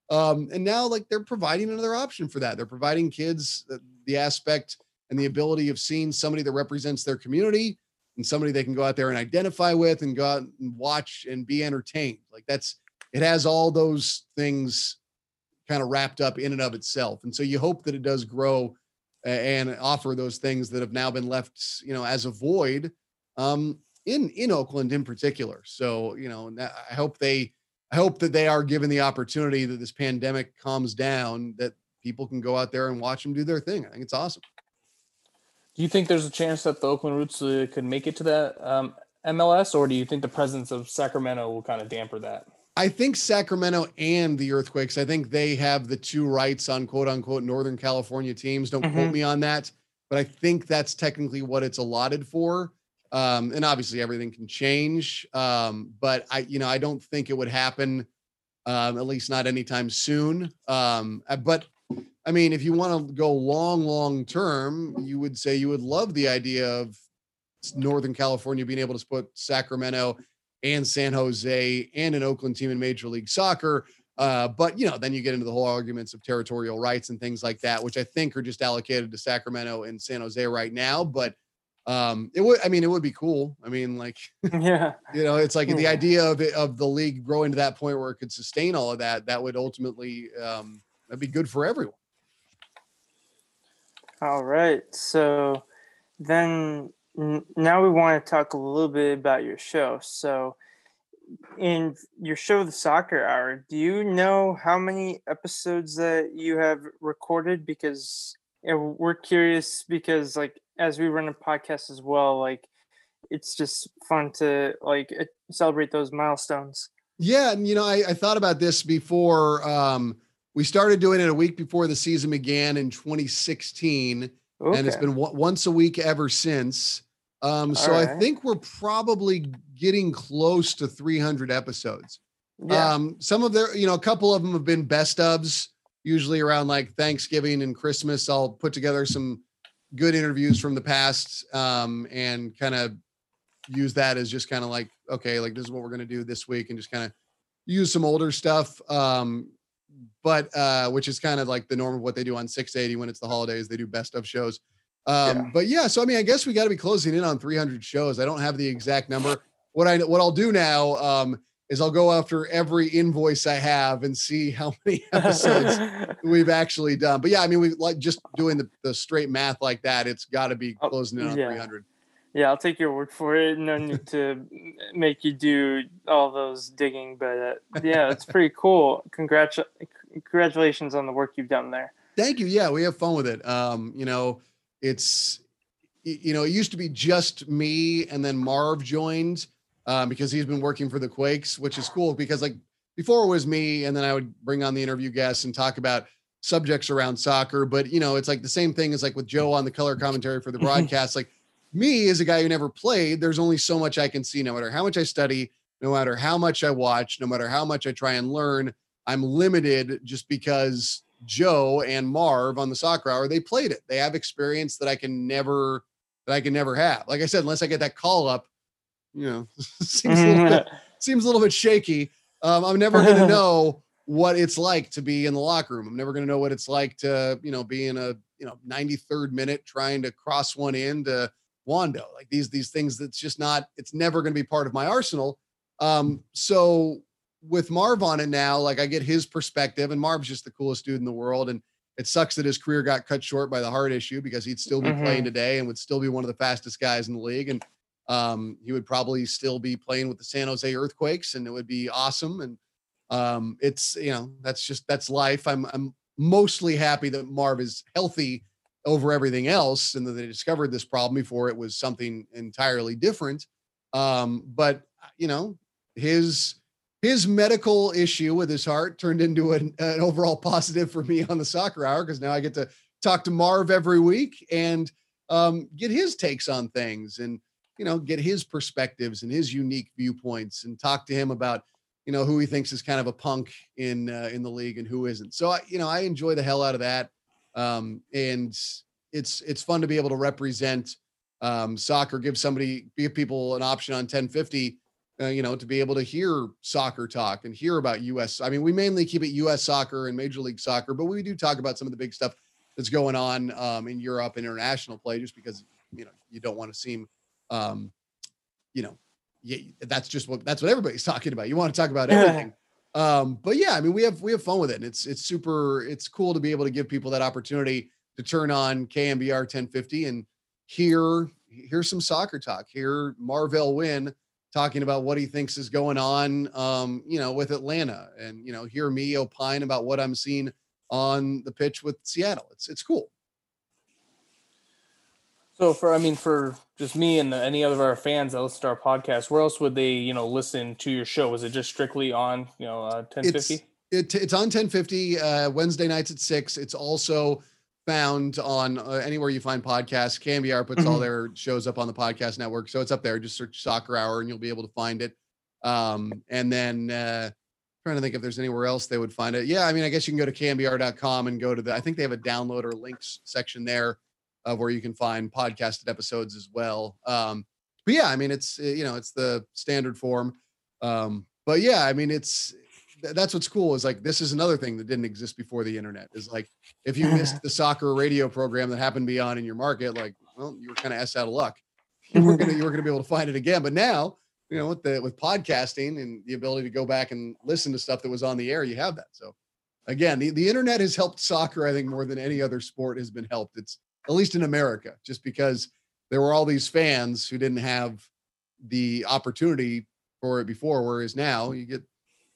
Um, and now, like, they're providing another option for that. They're providing kids the, the aspect and the ability of seeing somebody that represents their community and somebody they can go out there and identify with and go out and watch and be entertained. Like, that's it has all those things kind of wrapped up in and of itself. And so you hope that it does grow and offer those things that have now been left, you know, as a void um, in in Oakland in particular. So you know, I hope they, I hope that they are given the opportunity that this pandemic calms down, that people can go out there and watch them do their thing. I think it's awesome. Do you think there's a chance that the Oakland Roots uh, could make it to that um, MLS, or do you think the presence of Sacramento will kind of damper that? I think Sacramento and the Earthquakes, I think they have the two rights on quote unquote Northern California teams. Don't quote Mhm. me on that, but I think that's technically what it's allotted for. Um, and obviously everything can change. Um, but I, you know, I don't think it would happen um, at least not anytime soon. Um, uh, but I mean, if you want to go long, long term, you would say you would love the idea of Northern California being able to put Sacramento and San Jose and an Oakland team in Major League Soccer. Uh, but you know, then you get into the whole arguments of territorial rights and things like that, which I think are just allocated to Sacramento and San Jose right now. But um, it would, I mean, it would be cool. I mean, like, [LAUGHS] yeah, you know, it's like the idea of it, of the league growing to that point where it could sustain all of that. That would ultimately, um, that'd be good for everyone. All right. So then now we want to talk a little bit about your show. So in your show, The Soccer Hour, do you know how many episodes that you have recorded? Because we're curious because like as we run a podcast as well, like it's just fun to like uh, celebrate those milestones. Yeah, and you know, I, I thought about this before. Um, we started doing it a week before the season began in 2016, Okay. and it's been w- once a week ever since. Um, so I think we're probably getting close to 300 episodes. yeah. Um, some of their, you know, a couple of them have been best ofs. Usually around like Thanksgiving and Christmas, I'll put together some good interviews from the past um, and kind of use that as just kind of like, okay, like this is what we're gonna do this week, and just kind of use some older stuff. Um, but uh, which is kind of like the norm of what they do on 680 when it's the holidays. They do best of shows. Um, Yeah. But yeah, so I mean, I guess we got to be closing in on 300 shows. I don't have the exact number. What I what I'll do now um, is I'll go after every invoice I have and see how [LAUGHS] many episodes [LAUGHS] we've actually done. But yeah, I mean, we like just doing the, the straight math like that. It's got to be Oh, closing in on yeah. 300. Yeah, I'll take your word for it. No need to make you do all those digging, but uh, yeah, it's pretty cool. Congratu- congratulations on the work you've done there. Thank you. Yeah, we have fun with it. Um, you know, it's you know, it used to be just me and then Marv joined um, because he's been working for the Quakes, which is cool because like before it was me and then I would bring on the interview guests and talk about subjects around soccer. But you know, it's like the same thing as like with Joe on the color commentary for the broadcast. like me as a guy who never played, there's only so much I can see, no matter how much I study, no matter how much I watch, no matter how much I try and learn. I'm limited just because Joe and Marv on the soccer hour, they played it. They have experience that I can never that I can never have. Like I said, unless I get that call up, you know, [LAUGHS] seems a little bit seems a little bit shaky. Um, I'm never going [LAUGHS] to know what it's like to be in the locker room. I'm never going to know what it's like to, you know, be in a, you know, 93rd minute trying to cross one in to Wando. Like these, these things that's just not, it's never going to be part of my arsenal. Um, so with Marv on it now, like I get his perspective and Marv's just the coolest dude in the world. And it sucks that his career got cut short by the heart issue because he'd still be playing today and would still be one of the fastest guys in the league. And um, he would probably still be playing with the San Jose Earthquakes, and it would be awesome. And um, it's you know that's just that's life. I'm I'm mostly happy that Marv is healthy over everything else, and that they discovered this problem before it was something entirely different. Um, but you know his his medical issue with his heart turned into an, an overall positive for me on the soccer hour because now I get to talk to Marv every week and um, get his takes on things and you know get his perspectives and his unique viewpoints and talk to him about you know who he thinks is kind of a punk in uh, in the league and who isn't. So I you know I enjoy the hell out of that, um, and it's it's fun to be able to represent um, soccer, give somebody give people an option on 1050. Uh, you know, to be able to hear soccer talk and hear about U.S. I mean, we mainly keep it U.S. soccer and Major League Soccer, but we do talk about some of the big stuff that's going on um, in Europe and international play, just because you know you don't want to seem, um, you know, yeah, that's just what that's what everybody's [LAUGHS] talking about. You want to talk about everything. [LAUGHS] um, but yeah, I mean, we have we have fun with it, and it's it's super. It's cool to be able to give people that opportunity to turn on KNBR 1050 and hear hear some soccer talk. Hear Marvell Wynne talking about what he thinks is going on, um, you know, with Atlanta, and you know, hear me opine about what I'm seeing on the pitch with Seattle. It's it's cool. So for I mean for just me and any other of our fans that listen to our podcast, where else would they you know listen to your show? Was it just strictly on you know uh, ten fifty? It, it's on 1050 uh, Wednesday nights at six. It's also found on uh, anywhere you find podcasts. KNBR puts all Mhm. their shows up on the podcast network, so it's up there. Just search Soccer Hour and you'll be able to find it. Um, and then uh, trying to think if there's anywhere else they would find it. Yeah, I mean, I guess you can go to knbr.com and go to the. I think they have a download or links section there, of where you can find podcasted episodes as well. Um, but yeah, I mean, it's you know, it's the standard form. Um, but yeah, I mean, it's that's what's cool is like this is another thing that didn't exist before the internet is like if you missed [LAUGHS] the soccer radio program that happened to be on in your market like well you were kind of s out of luck. You weren't gonna you were gonna be able to find it again. But now you know with the with podcasting and the ability to go back and listen to stuff that was on the air you have that. So again the, the internet has helped soccer i think more than any other sport has been helped. It's at least in america just because there were all these fans who didn't have the opportunity for it before whereas now you get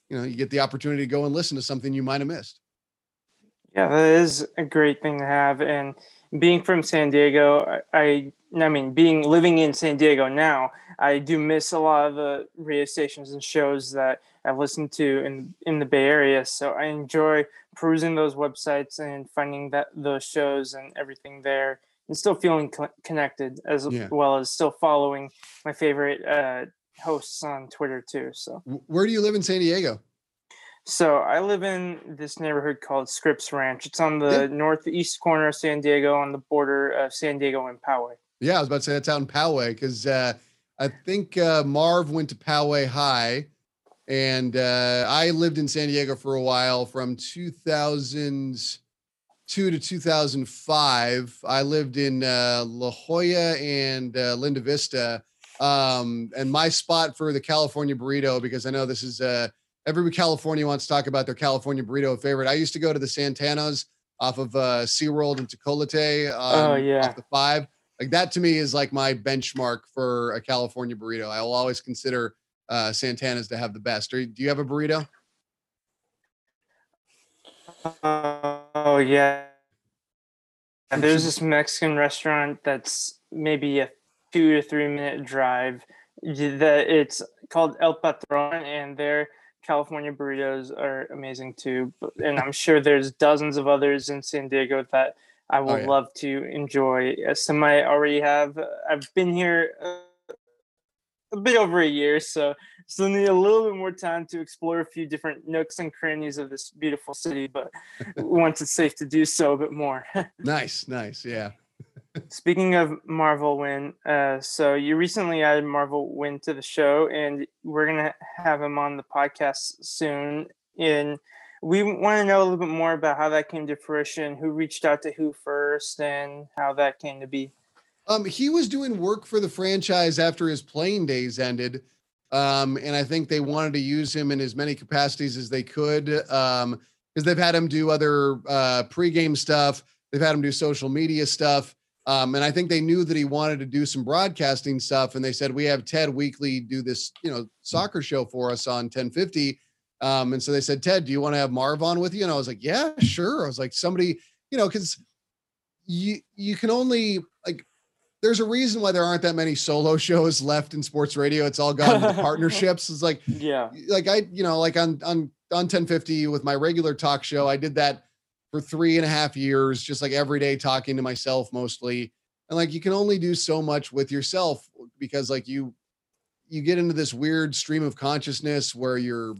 you know you get the opportunity to go and listen to something you might have missed. Yeah that is a great thing to have. And being from san diego i i mean being living in san diego now i do miss a lot of the radio stations and shows that i've listened to in in the bay area. So i enjoy perusing those websites and finding that those shows and everything there and still feeling connected as Yeah. well as still following my favorite uh, hosts on twitter too so where do you live in san diego So I live in this neighborhood called Scripps Ranch. It's on the Yeah. northeast corner of San Diego, on the border of San Diego and Poway. yeah i was about to say that's out in poway because uh i think uh marv went to poway high and uh i lived in san diego for a while from 2002 to 2005 i lived in uh la jolla and uh, linda vista um and my spot for the california burrito because i know this is uh every california wants to talk about their california burrito favorite. I used to go to the santanas off of uh seaworld and Tecolote Oh, um, yeah. off the five. Like that to me is like my benchmark for a california burrito. I will always consider uh santana's to have the best. Or, do you have a burrito? Oh yeah. And there's this Mexican restaurant that's maybe a two to three minute drive. The it's called El Patron, and their California burritos are amazing too. And I'm sure there's dozens of others in San Diego that I will yeah. love to enjoy. Uh, Some I already have. Uh, I've been here uh, a bit over a year, so still need a little bit more time to explore a few different nooks and crannies of this beautiful city. But [LAUGHS] once it's safe to do so, a bit more. [LAUGHS] nice nice yeah Speaking of Marvell Wynne, uh, so you recently added Marvell Wynne to the show, and we're gonna have him on the podcast soon. And we want to know a little bit more about how that came to fruition, who reached out to who first, and how that came to be. Um, he was doing work for the franchise after his playing days ended. Um, and I think they wanted to use him in as many capacities as they could. Um, because they've had him do other uh pregame stuff, they've had him do social media stuff. Um, and I think they knew that he wanted to do some broadcasting stuff, and they said, We have Ted Weekly do this, you know, soccer show for us on 1050. Um, and so they said, Ted, do you want to have Marv on with you? And I was like, Yeah, sure. I was like, somebody, you know, because you you can only like there's a reason why there aren't that many solo [LAUGHS] shows left in sports radio. It's all gone into [LAUGHS] partnerships. It's like Yeah, like I, you know, like on on on 1050 with my regular talk show, I did that for three and a half years, just like every day talking to myself mostly. And like you can only do so much with yourself because like you you get into this weird stream of consciousness where you're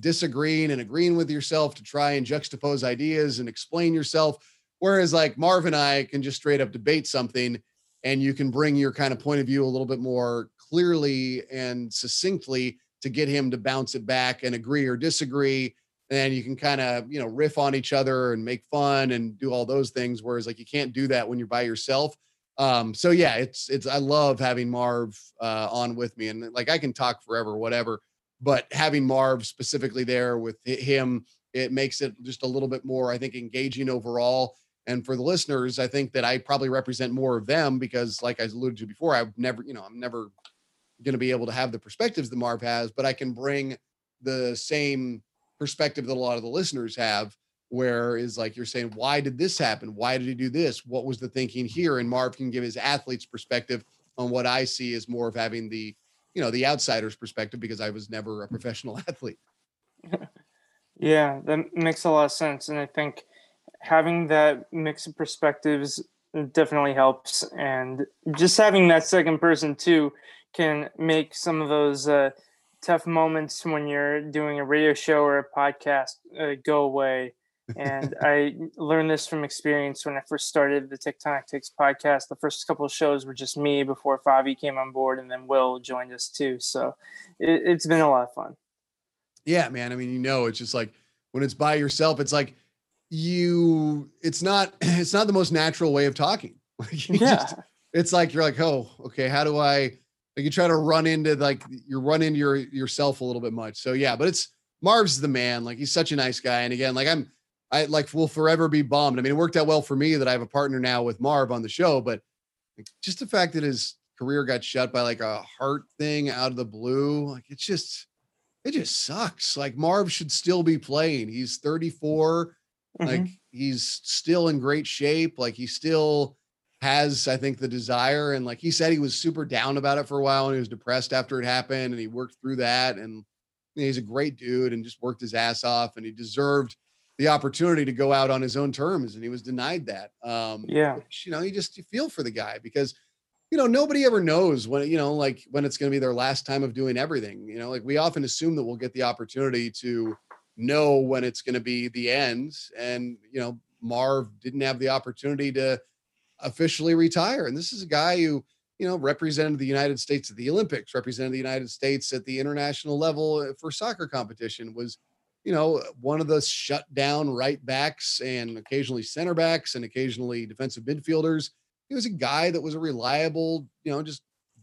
disagreeing and agreeing with yourself to try and juxtapose ideas and explain yourself. Whereas like Marv and I can just straight up debate something and you can bring your kind of point of view a little bit more clearly and succinctly to get him to bounce it back and agree or disagree and you can kind of you know riff on each other and make fun and do all those things whereas like you can't do that when you're by yourself. Um so yeah it's it's i love having marv uh on with me and like i can talk forever whatever but having marv specifically there with him it makes it just a little bit more i think engaging overall. And for the listeners i think that i probably represent more of them because like i alluded to before i've never you know i'm never going to be able to have the perspectives that marv has but i can bring the same perspective that a lot of the listeners have where is like you're saying why did this happen? Why did he do this? What was the thinking here? And marv can give his athlete's perspective on what i see as more of having the you know the outsider's perspective because i was never a professional [LAUGHS] athlete. [LAUGHS] Yeah, that makes a lot of sense, and I think having that mix of perspectives definitely helps, and just having that second person too can make some of those uh, tough moments when you're doing a radio show or a podcast uh, go away. and [LAUGHS] I learned this from experience when I first started the Tectonic Takes podcast. The first couple of shows were just me before Favi came on board, and then Will joined us too. So it, it's been a lot of fun. Yeah, man. I mean, you know, it's just like when it's by yourself, it's like you. It's not. [CLEARS THROAT] It's not the most natural way of talking. [LAUGHS] yeah. Just, it's like you're like, oh, okay. How do I? Like you try to run into like you run into your yourself a little bit much. So yeah, but it's Marv's the man. Like he's such a nice guy. And again, like I'm I like will forever be bummed. I mean, it worked out well for me that I have a partner now with Marv on the show, but like, just the fact that his career got shut by like a heart thing out of the blue, like it's just it just sucks. Like Marv should still be playing. He's 34. Mm-hmm. Like he's still in great shape. Like he still has, I think, the desire. And like he said, he was super down about it for a while and he was depressed after it happened. And he worked through that. And you know, he's a great dude and just worked his ass off. And he deserved the opportunity to go out on his own terms. And he was denied that. Um, yeah. Which, you know, you just you feel for the guy because you know, nobody ever knows when, you know, like when it's going to be their last time of doing everything. You know, like we often assume that we'll get the opportunity to know when it's going to be the end. And, you know, Marv didn't have the opportunity to officially retire. And this is a guy who, you know, represented the United States at the Olympics, represented the United States at the international level uh, for soccer competition, was, you know, one of the shut down right backs and occasionally center backs and occasionally defensive midfielders he was a guy that was a reliable, you know, just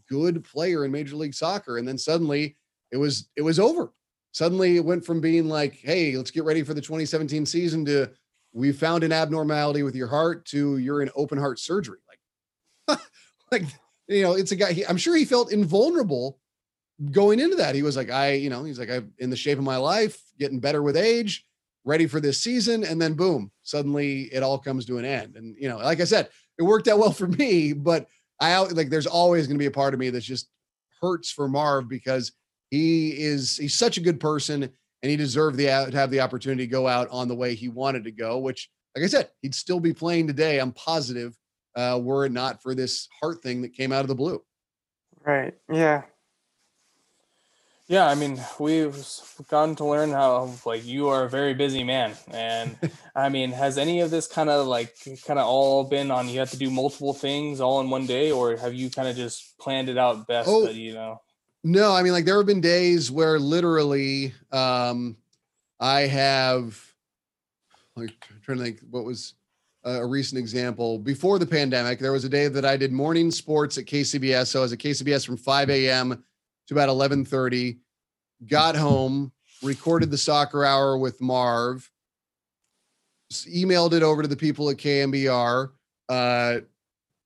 good player in Major League Soccer. And then suddenly it was it was over. Suddenly it went from being like, hey, let's get ready for the 2017 season to we found an abnormality with your heart to you're in open heart surgery. Like, [LAUGHS] like you know, it's a guy. He, I'm sure he felt invulnerable going into that. He was like, I, you know, he's like, I'm in the shape of my life, getting better with age, ready for this season, and then boom, suddenly it all comes to an end. And you know, like I said, it worked out well for me, but I like there's always going to be a part of me that's just hurts for Marv because he is he's such a good person and he deserved the to have the opportunity to go out on the way he wanted to go, which like I said, he'd still be playing today. I'm positive, uh, were it not for this heart thing that came out of the blue. Right. Yeah. Yeah, I mean, we've gotten to learn how like you are a very busy man, and [LAUGHS] I mean, has any of this kind of like kind of all been on? You have to do multiple things all in one day, or have you kind of just planned it out best? Oh, that, you know. No, I mean, like there have been days where literally, um, I have like trying to think what was a recent example before the pandemic. There was a day that I did morning sports at KCBS, so I was at KCBS from 5 a.m to about 11:30. Got home, recorded the soccer hour with Marv, emailed it over to the people at KNBR, uh,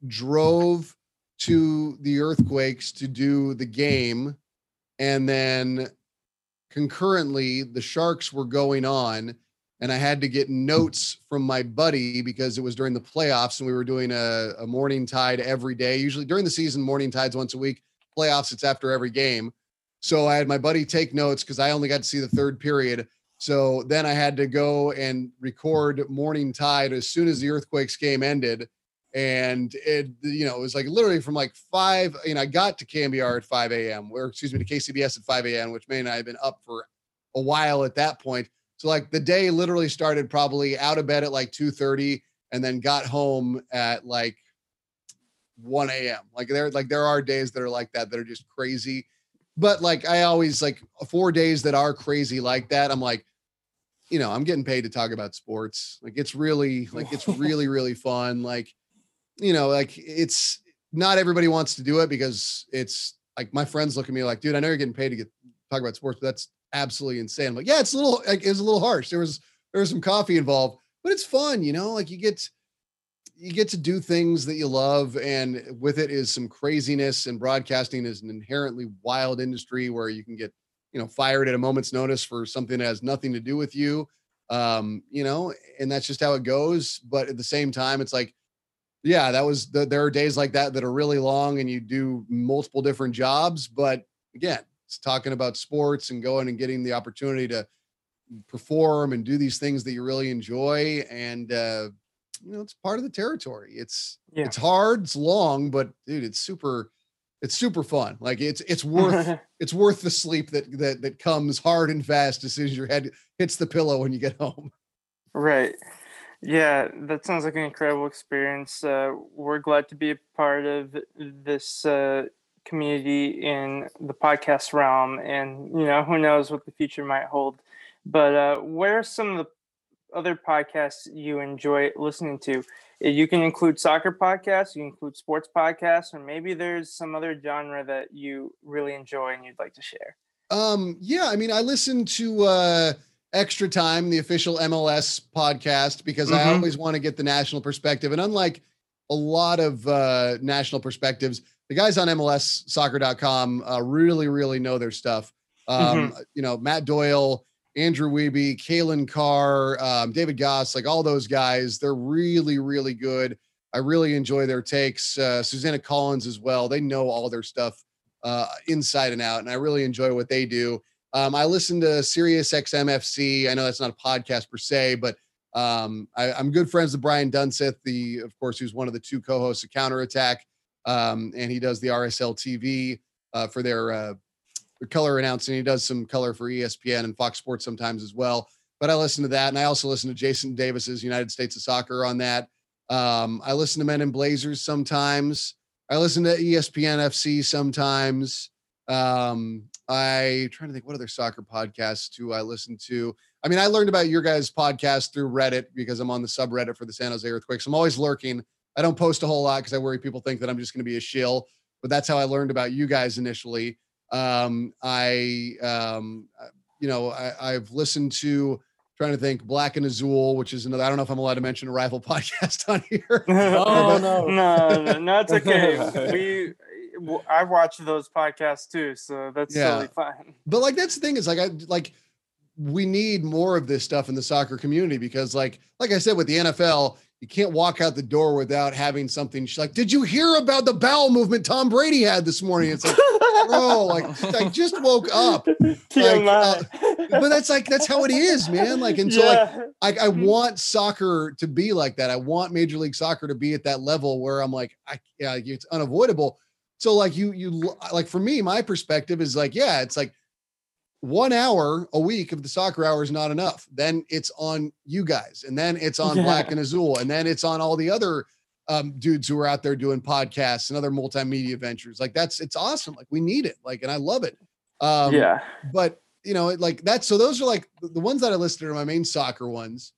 drove to the earthquakes to do the game, and then concurrently the Sharks were going on, and I had to get notes from my buddy because it was during the playoffs and we were doing a, a morning tide every day. Usually during the season, morning tides once a week playoffs, it's after every game. So I had my buddy take notes because I only got to see the third period. So then I had to go and record Morning Tide as soon as the Earthquakes game ended. And it, you know, it was like literally from like five, you know, I got to KNBR at 5 a.m. or excuse me, to KCBS at 5 a.m., which may not have been up for a while at that point. So like the day literally started probably out of bed at like 2:30 and then got home at like 1 a.m. Like there, like there are days that are like that that are just crazy. But like I always like four days that are crazy like that. I'm like, you know, I'm getting paid to talk about sports. Like it's really, like it's [LAUGHS] really, really fun. Like, you know, like it's not everybody wants to do it because it's like my friends look at me like, dude, I know you're getting paid to get talk about sports, but that's absolutely insane. I'm like, yeah, it's a little like it's a little harsh. There was there was some coffee involved, but it's fun, you know, like you get you get to do things that you love and with it is some craziness and broadcasting is an inherently wild industry where you can get you know fired at a moment's notice for something that has nothing to do with you um you know and that's just how it goes but at the same time it's like yeah that was the, there are days like that that are really long and you do multiple different jobs but again it's talking about sports and going and getting the opportunity to perform and do these things that you really enjoy and uh you know it's part of the territory. It's yeah. it's hard, it's long, but dude, it's super it's super fun. Like it's it's worth [LAUGHS] it's worth the sleep that that that comes hard and fast as soon as your head hits the pillow when you get home. Right. Yeah, that sounds like an incredible experience. Uh, we're glad to be a part of this uh, community in the podcast realm, and you know who knows what the future might hold. But uh, where are some of the other podcasts you enjoy listening to? You can include soccer podcasts, you can include sports podcasts, or maybe there's some other genre that you really enjoy and you'd like to share. Um, yeah, I mean, I listen to uh Extra Time, the official MLS podcast, because mm-hmm. I always want to get the national perspective. And unlike a lot of uh, national perspectives, the guys on MLSsoccer.com uh, really, really know their stuff. Um, mm-hmm. You know, Matt Doyle, Andrew Wiebe, Calen Carr, um, David Gass, like all those guys, they're really, really good. I really enjoy their takes. Uh, Susannah Collins as well. They know all their stuff uh, inside and out, and I really enjoy what they do. Um, I listen to Sirius XM FC. I know that's not a podcast per se, but um, I, am good friends with Brian Dunseth, the of course, who's one of the two co-hosts of Counterattack, um, and he does the RSL TV uh, for their, uh, color announcing. He does some color for ESPN and Fox Sports sometimes as well. But I listen to that, and I also listen to Jason Davis's United States of Soccer on that. Um, I listen to Men in Blazers sometimes. I listen to ESPN FC sometimes. Um, I trying to think what other soccer podcasts do I listen to. I mean, I learned about your guys' podcast through Reddit because I'm on the subreddit for the San Jose Earthquakes. I'm always lurking. I don't post a whole lot because I worry people think that I'm just going to be a shill. But that's how I learned about you guys initially. Um, I, um, uh, you know, I, have listened to trying to think Black and Azul, which is another. I don't know if I'm allowed to mention a rival [LAUGHS] podcast on here. [LAUGHS] oh no, no, [LAUGHS] no, no, it's okay. we I watch those podcasts too, so that's yeah. totally fine. [LAUGHS] But like that's the thing is like I like we need more of this stuff in the soccer community because like like I said with the NFL, you can't walk out the door without having something. She's like, "Did you hear about the bowel movement Tom Brady had this morning?" It's like, bro, like [LAUGHS] I just woke up. [LAUGHS] Like, uh, but that's like that's how it is, man. Like, and so yeah. like I, I mm-hmm. want soccer to be like that. I want Major League Soccer to be at that level where I'm like, I yeah, it's unavoidable. So like you you like for me, my perspective is like, yeah, it's like one hour a week of the soccer hour is not enough. Then it's on you guys, and then it's on yeah. Black and Azul, and then it's on all the other um, dudes who are out there doing podcasts and other multimedia ventures. Like that's it's awesome. Like we need it. Like and I love it. Um, yeah. But you know, like that. So those are like the ones that I listed are my main soccer ones.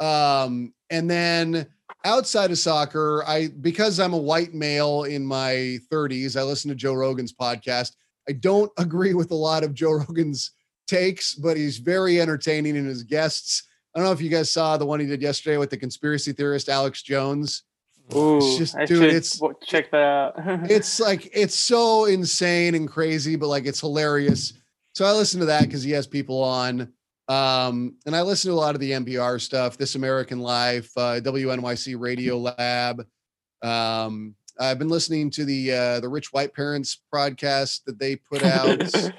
Um, and then outside of soccer, I because I'm a white male in my 30s, I listen to Joe Rogan's podcast. I don't [LAUGHS] agree with a lot of Joe Rogan's takes, but he's very entertaining in his guests. I don't know if you guys saw the one he did yesterday with the conspiracy theorist Alex Jones. Ooh, it's just, I dude, it's check that out. [LAUGHS] it's like it's so insane and crazy, but like it's hilarious. So I listen to that because he has people on. Um, and I listen to a lot of the NPR stuff, This American Life, uh, WNYC Radio Lab. Um, I've been listening to the uh, the Rich White Parents podcast that they put out,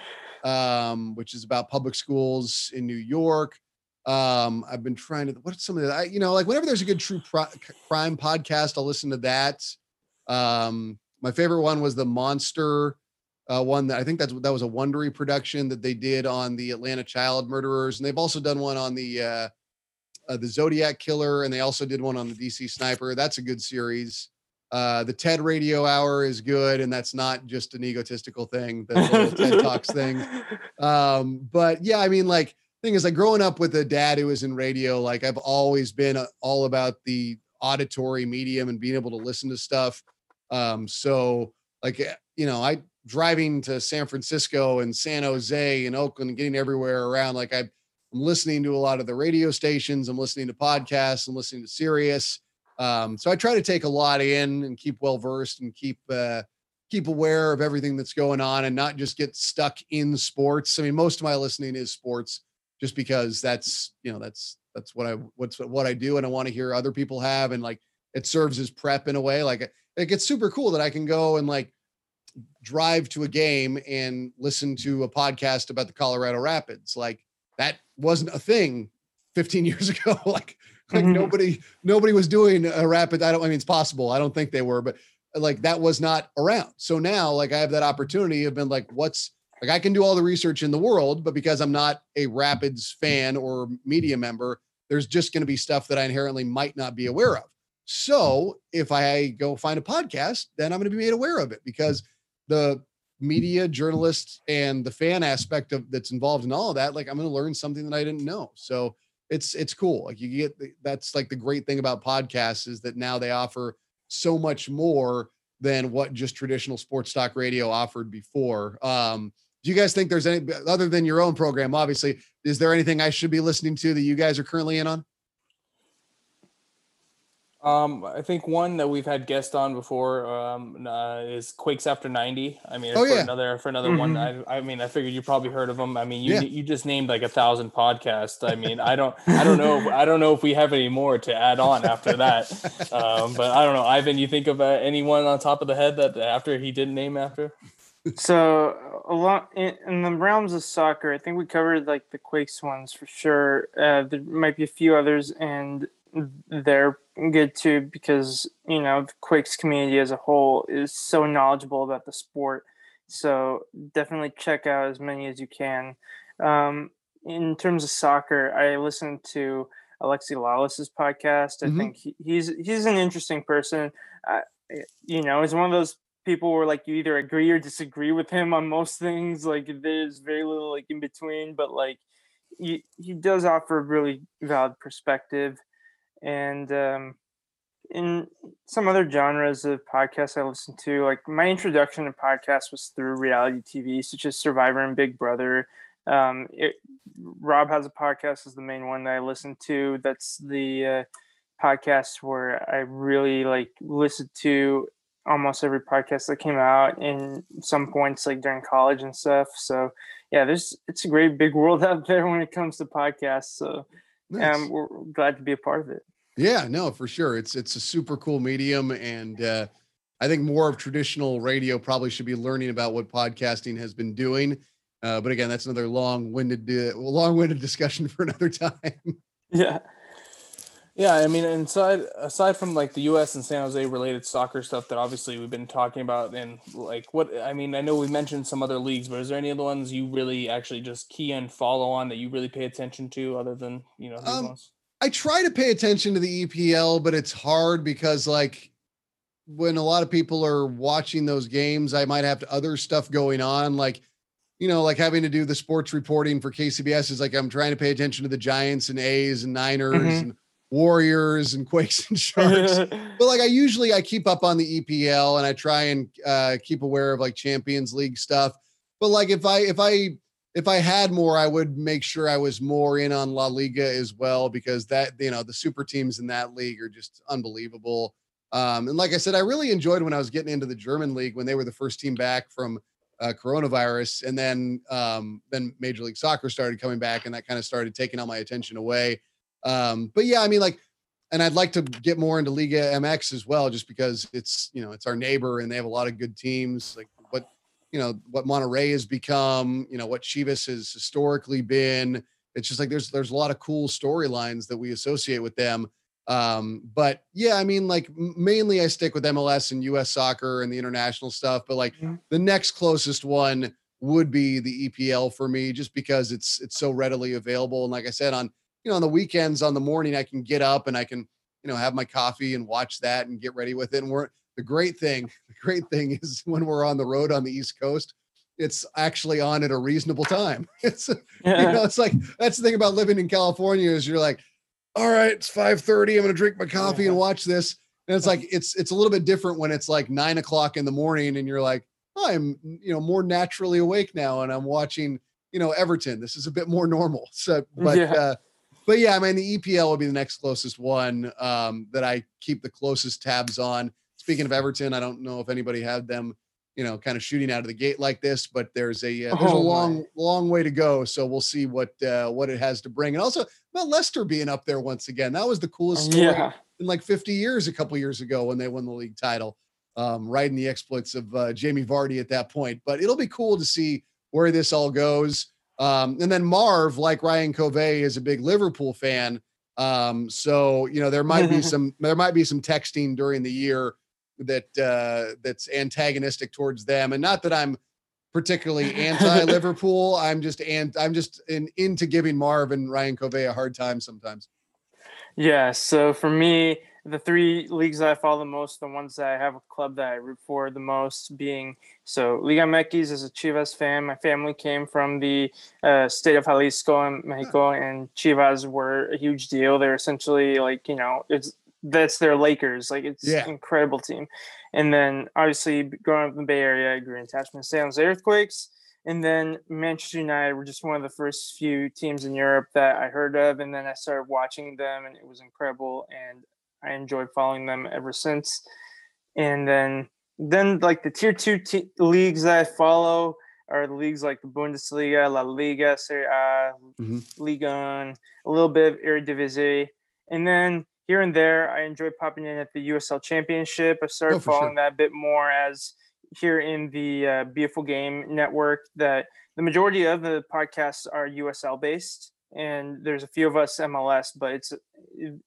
[LAUGHS] um, which is about public schools in New York. Um, I've been trying to what's some of that? I, you know like whenever there's a good true pro- crime podcast, I'll listen to that. Um, my favorite one was the Monster uh, one that I think that's that was a Wondery production that they did on the Atlanta child murderers, and they've also done one on the uh, uh, the Zodiac killer, and they also did one on the DC sniper. That's a good series. Uh, the TED Radio Hour is good, and that's not just an egotistical thing. The TED Talks thing. [LAUGHS] Um, but yeah, I mean, like thing is, like growing up with a dad who was in radio, like I've always been uh, all about the auditory medium and being able to listen to stuff. Um, so like eh, you know, I driving to San Francisco and San Jose and Oakland and getting everywhere around. Like I, am listening to a lot of the radio stations. I'm listening to podcasts. I'm listening to Sirius. Um, so I try to take a lot in and keep well versed and keep uh, keep aware of everything that's going on and not just get stuck in sports. I mean, most of my listening is sports, just because that's you know that's that's what I what's what I do and I want to hear other people have and like it serves as prep in a way. Like it, gets super cool that I can go and like drive to a game and listen to a podcast about the Colorado Rapids. Like that wasn't a thing 15 [LAUGHS] years ago. [LAUGHS] like like mm-hmm. nobody nobody was doing a rapid. I don't I mean it's possible. I don't think they were, but like that was not around. So now, like, I have that opportunity of been like, what's like, I can do all the research in the world, but because I'm not a Rapids fan or media member, there's just going to be stuff that I inherently might not be aware of. So if I go find a podcast, then I'm going to be made aware of it because the media journalist and the fan aspect of that's involved in all of that, like I'm going to learn something that I didn't know. So it's it's cool. Like you get that's like the great thing about podcasts is that now they offer so much more than what just traditional sports talk radio offered before. Um, do you guys think there's any other than your own program? Obviously, is there anything I should be listening to that you guys are currently in on? Um, I think one that we've had guests on before um, uh, is Quakes After ninety. I mean, Oh, for yeah. another for another one. I, I mean, I figured you probably heard of them. I mean, you Yeah. you just named like a thousand podcasts. I mean, I don't I don't know if, I don't know if we have any more to add on after that. [LAUGHS] Um, but I don't know, Ivan. You think of uh, anyone on top of the head that after he didn't name after? So a lot in, in the realms of soccer, I think we covered like the Quakes ones for sure. Uh, there might be a few others, and they're good too because you know the Quakes community as a whole is so knowledgeable about the sport. So definitely check out as many as you can. Um, in terms of soccer, I listened to Alexi Lalas's podcast. I Mhm. think he, he's he's an interesting person. You know, he's one of those people where like you either agree or disagree with him on most things. Like there's very little like in between, but like he he does offer a really valid perspective. And um, in some other genres of podcasts I listen to, like my introduction to podcasts was through reality TV, such as Survivor and Big Brother. Um, it, Rob has a podcast is the main one that I listen to. That's the uh, podcast where I really like listened to almost every podcast that came out in some points like during college and stuff. So yeah, there's it's a great big world [LAUGHS] out there when it comes to podcasts. So Nice. um, we're glad to be a part of it. Yeah, no, for sure. It's it's a super cool medium, and uh, I think more of traditional radio probably should be learning about what podcasting has been doing. Uh, but again, that's another long-winded, uh, long-winded discussion [LAUGHS] for another time. Yeah. Yeah, I mean, inside aside from like the U.S. and San Jose related soccer stuff that obviously we've been talking about, and like what I mean, I know we mentioned some other leagues, but is there any other ones you really actually just key and follow on that you really pay attention to, other than you know Um? I try to pay attention to the EPL, but it's hard because like when a lot of people are watching those games, I might have other stuff going on, like you know, like having to do the sports reporting for KCBS is like I'm trying to pay attention to the Giants and A's and Niners Mhm. and Warriors and [LAUGHS] Quakes and Sharks. [LAUGHS] but like I usually I keep up on the EPL and I try and uh, keep aware of like Champions League stuff. But like if I if I if I had more, I would make sure I was more in on La Liga as well because that you know the super teams in that league are just unbelievable. Um, and like I said, I really enjoyed when I was getting into the German league when they were the first team back from uh, coronavirus, and then um, then Major League Soccer started coming back, and that kind of started taking all my attention away. Um, but yeah, I mean, like, and I'd like to get more into Liga MX as well, just because it's you know it's our neighbor and they have a lot of good teams. Like what you know what Monterrey has become, you know what Chivas has historically been. It's just like there's there's a lot of cool storylines that we associate with them. Um, but yeah, I mean, like mainly I stick with MLS and US soccer and the international stuff, but like Mhm. the next closest one would be the EPL for me, just because it's it's so readily available. And like I said, on you know, on the weekends, on the morning, I can get up and I can, you know, have my coffee and watch that and get ready with it. And we're the great thing, [LAUGHS] the great thing is when we're on the road on the East Coast, it's actually on at a reasonable time. [LAUGHS] It's you know, it's like that's the thing about living in California is you're like, all right, it's 5:30. I'm gonna drink my coffee and watch this. And it's like it's it's a little bit different when it's like nine o'clock in the morning and you're like, I'm you know more naturally awake now and I'm watching, you know, Everton. This is a bit more normal. So but Yeah. uh but yeah, I mean the EPL will be the next closest one um that I keep the closest tabs on. Speaking of Everton, I don't know if anybody had them you know, kind of shooting out of the gate like this, but there's a uh, there's a Oh, my. long long way to go. So we'll see what uh, what it has to bring. And also about Leicester being up there once again. That was the coolest story yeah. in like 50 years a couple years ago when they won the league title. Um, riding the exploits of uh, Jamie Vardy at that point. But it'll be cool to see where this all goes. Um, and then Marv, like Ryan Covey, is a big Liverpool fan. Um, so you know there might be [LAUGHS] some there might be some texting during the year that uh, that's antagonistic towards them. And not that I'm particularly anti Liverpool. [LAUGHS] I'm just and I'm just in, into giving Marv and Ryan Covey a hard time sometimes. Yeah. So for me, the three leagues that I follow the most, the ones that I have a club that I root for the most, being so Liga MX as a Chivas fan. My family came from the uh, state of Jalisco in Mexico, and Chivas were a huge deal. They're essentially like you know it's that's their Lakers. Like it's Yeah. an incredible team. And then obviously growing up in the Bay Area, I grew in attachment to San Jose Earthquakes. And then Manchester United were just one of the first few teams in Europe that I heard of. And then I started watching them and it was incredible. And I enjoyed following them ever since. And then then like the tier two te- leagues that I follow are the leagues like the Bundesliga, La Liga, Serie A, Mhm. Liga, one, a little bit of Eredivisie, and then here and there I enjoy popping in at the USL Championship. I started Oh, for sure. following that a bit more as here in the uh, Beautiful Game Network that the majority of the podcasts are USL based, and there's a few of us MLS, but it's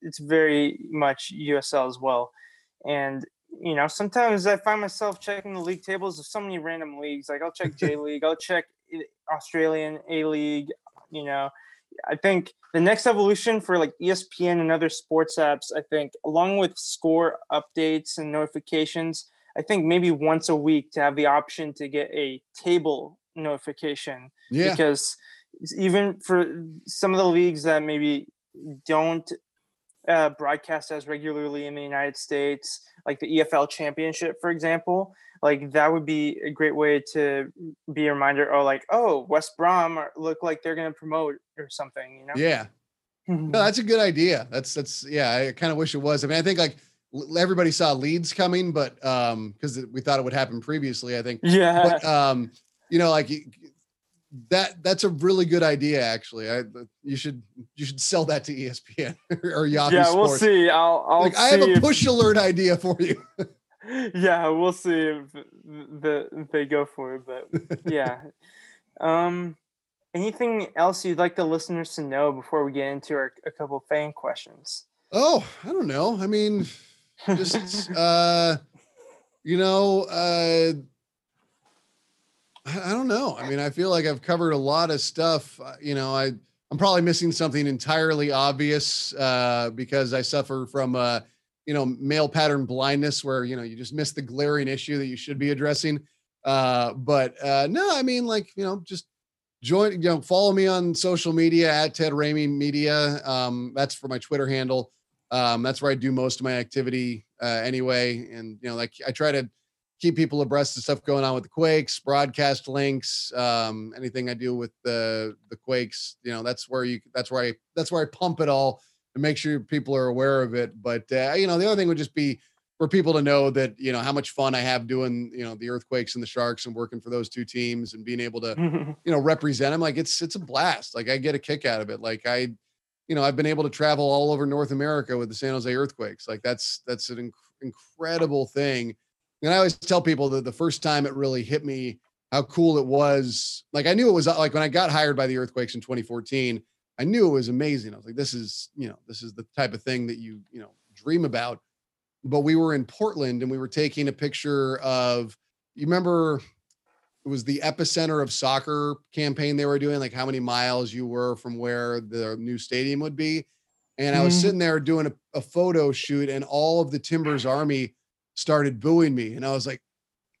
it's very much USL as well. And you know, sometimes I find myself checking the league tables of so many random leagues. Like I'll check J [LAUGHS] League, I'll check Australian A League. You know, I think the next evolution for like ESPN and other sports apps, I think, along with score updates and notifications, I think maybe once a week to have the option to get a table notification Yeah. because even for some of the leagues that maybe don't uh, broadcast as regularly in the United States, like the EFL Championship, for example, like that would be a great way to be a reminder. Oh, like oh, West Brom look like they're going to promote or something. You know? Yeah. No, [LAUGHS] that's a good idea. That's that's yeah. I kind of wish it was. I mean, I think like everybody saw Leeds coming, but um, because we thought it would happen previously. I think, yeah. but um, you know, like that that's a really good idea. Actually, I you should you should sell that to ESPN [LAUGHS] or Yahoo yeah, we'll Sports. see. I'll, I'll Like I have see a if- push alert idea for you. [LAUGHS] yeah, we'll see if the if they go for it. But [LAUGHS] yeah. Um anything else you'd like the listeners to know before we get into our a couple of fan questions? Oh, I don't know. I mean, just uh you know uh I don't know. I mean, I feel like I've covered a lot of stuff. Uh, You know, I I'm probably missing something entirely obvious uh because I suffer from uh you know, male pattern blindness where, you know, you just miss the glaring issue that you should be addressing. Uh but uh no, I mean like, you know, just join, you know, follow me on social media at Ted Ramey Media. Um that's for my Twitter handle. Um, that's where I do most of my activity uh, anyway. And you know, like I try to keep people abreast of stuff going on with the Quakes, broadcast links, um, anything I do with the the Quakes. You know, that's where you that's where I that's where I pump it all and make sure people are aware of it. But uh, you know, the other thing would just be for people to know that you know how much fun I have doing you know the Earthquakes and the Sharks and working for those two teams and being able to [LAUGHS] you know represent them like it's it's a blast like i get a kick out of it like i you know i've been able to travel all over north america with the san jose earthquakes like that's that's an inc- incredible thing and i always tell people that the first time it really hit me how cool it was like i knew it was uh, like when i got hired by the earthquakes in 2014 i knew it was amazing i was like this is you know this is the type of thing that you you know dream about but we were in portland and we were taking a picture of you remember it was the epicenter of soccer campaign they were doing, like how many miles you were from where the new stadium would be. And I was Mhm. sitting there doing a, a photo shoot, and all of the Timbers Army started booing me. And I was like,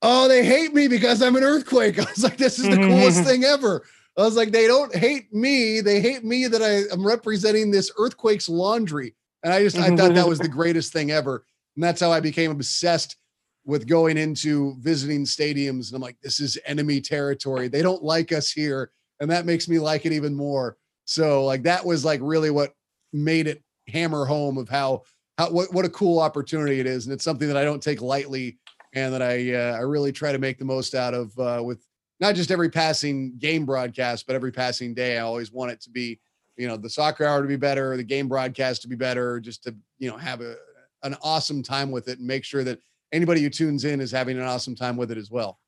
oh, they hate me because I'm an earthquake. [LAUGHS] I was like, this is the coolest [LAUGHS] thing ever. I was like, they don't hate me. They hate me that I am representing this earthquake's laundry. And I just, I thought that was the [LAUGHS] greatest thing ever. And that's how I became obsessed with going into visiting stadiums. And I'm like, this is enemy territory. They don't like us here. And that makes me like it even more. So like that was like really what made it hammer home of how how what, what a cool opportunity it is. And it's something that I don't take lightly and that I uh, I really try to make the most out of uh, with not just every passing game broadcast, but every passing day. I always want it to be, you know, the soccer hour to be better, the game broadcast to be better, just to, you know, have a an awesome time with it and make sure that anybody who tunes in is having an awesome time with it as well.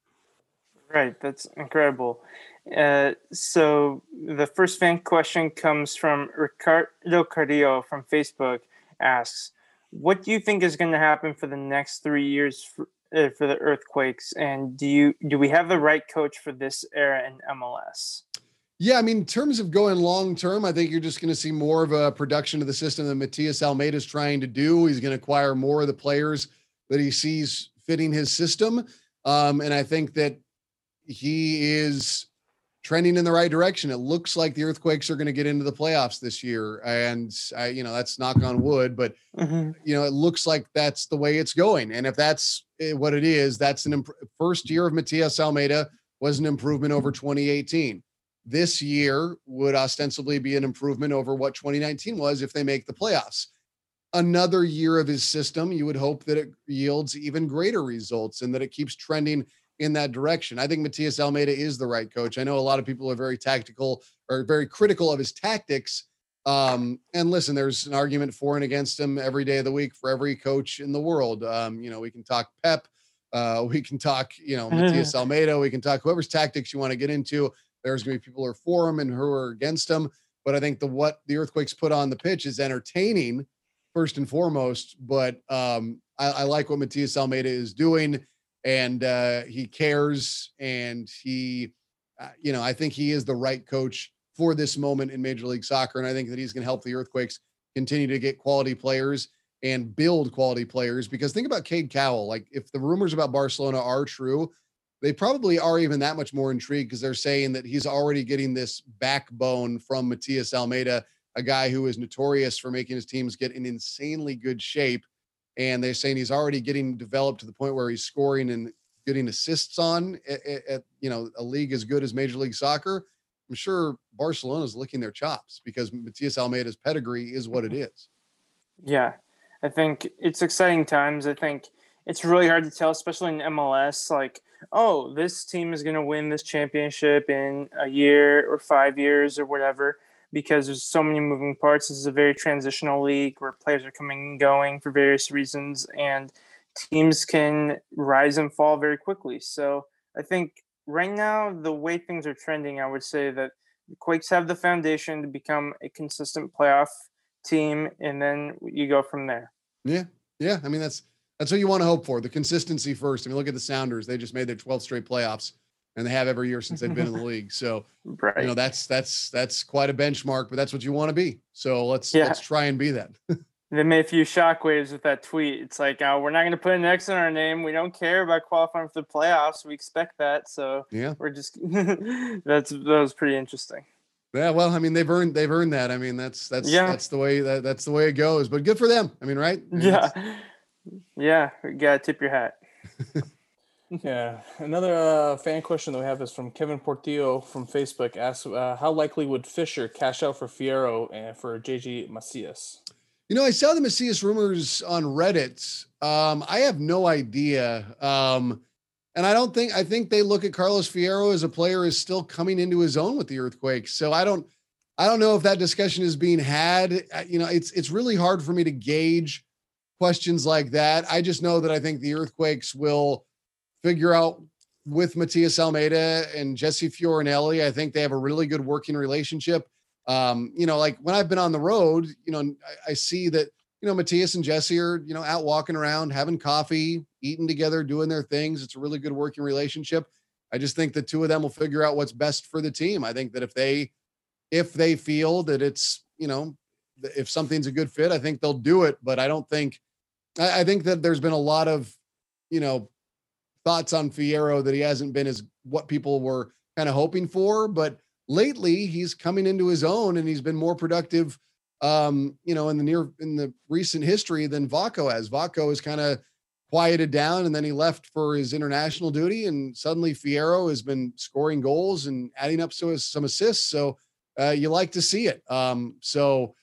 Right, that's incredible. Uh, so the first fan question comes from Ricardo Carrillo from Facebook. Asks, what do you think is going to happen for the next three years for, uh, for the Earthquakes? And do you do we have the right coach for this era in MLS? Yeah, I mean, in terms of going long term, I think you're just going to see more of a production of the system that Matias Almeyda is trying to do. He's going to acquire more of the players that he sees fitting his system, um, and I think that he is trending in the right direction. It looks like the Earthquakes are going to get into the playoffs this year, and I, you know, that's knock on wood, but mm-hmm. you know, it looks like that's the way it's going. And if that's eh, what it is, that's an imp- first year of Matias Almeyda was an improvement over 2018. This year would ostensibly be an improvement over what 2019 was if they make the playoffs. Another year of his system, you would hope that it yields even greater results and that it keeps trending in that direction. I think Matias Almeyda is the right coach. I know a lot of people are very tactical or very critical of his tactics. Um, and listen, there's an argument for and against him every day of the week for every coach in the world. Um, you know, we can talk Pep, uh, we can talk, you know, Matias [LAUGHS] Almeyda, we can talk whoever's tactics you want to get into. There's going to be people who are for him and who are against him. But I think the what the Earthquakes put on the pitch is entertaining first and foremost. But um, I, I like what Matias Almeyda is doing and uh, he cares and he uh, you know i think he is the right coach for this moment in major league soccer and i think that he's going to help the earthquakes continue to get quality players and build quality players because think about Cade Cowell like if the rumors about Barcelona are true they probably are even that much more intrigued because they're saying that he's already getting this backbone from Matias Almeyda a guy who is notorious for making his teams get in insanely good shape and they're saying he's already getting developed to the point where he's scoring and getting assists on at, at, you know a league as good as Major League Soccer. I'm sure Barcelona's licking their chops because Matias Almeyda's pedigree is what it [LAUGHS] mm-hmm. Yeah, I think it's exciting times. I think it's really hard to tell, especially in MLS. Like, oh, this team is going to win this championship in a year or five years or whatever because there's so many moving parts. This is a very transitional league where players are coming and going for various reasons, and teams can rise and fall very quickly. So I think right now, the way things are trending, I would say that the Quakes have the foundation to become a consistent playoff team, and then you go from there. Yeah, yeah. I mean, that's that's what you want to hope for. The consistency first. I mean, look at the Sounders; they just made their 12th straight playoffs and they have every year since they've been in the [LAUGHS] league. So right. you know that's that's that's quite a benchmark, but that's what you want to be. So let's yeah. let's try and be that. [LAUGHS] they made a few shockwaves with that tweet. It's like, uh, we're not going to put an X in our name. We don't care about qualifying for the playoffs. We expect that. So yeah, we're just [LAUGHS] that's that was pretty interesting. Yeah, well, I mean, they've earned they've earned that. I mean, that's that's yeah. that's the way that that's the way it goes. But good for them. I mean, right? I mean, yeah, yeah. You gotta tip your hat. Yeah. Another uh, fan question that we have is from Kevin Portillo from Facebook. Asks, uh, how likely would Fisher cash out for Fierro and for JJ Macias? You know, I saw the Macias rumors on Reddit. Um, I have no idea. Um, and I don't think I think they look at Carlos Fierro as a player is still coming into his own with the earthquakes. So I don't I don't know if that discussion is being had. You know, it's it's really hard for me to gauge questions like that. I just know that I think the earthquakes will figure out with Matias Almeyda and Jesse Fioranelli. I think they have a really good working relationship. Um, you know, like when I've been on the road, you know, I, I see that, you know, Matias and Jesse are, you know, out walking around, having coffee, eating together, doing their things. It's a really good working relationship. I just think the two of them will figure out what's best for the team. I think that if they, if they feel that it's, you know, if something's a good fit, I think they'll do it. But I don't think, I, I think that there's been a lot of, you know, thoughts on Fierro that he hasn't been as what people were kind of hoping for, but lately he's coming into his own and he's been more productive um, you know, in the near in the recent history than Vako has. Vako is kind of quieted down and then he left for his international duty and suddenly Fierro has been scoring goals and adding up to some assists. So uh, you like to see it. Um, so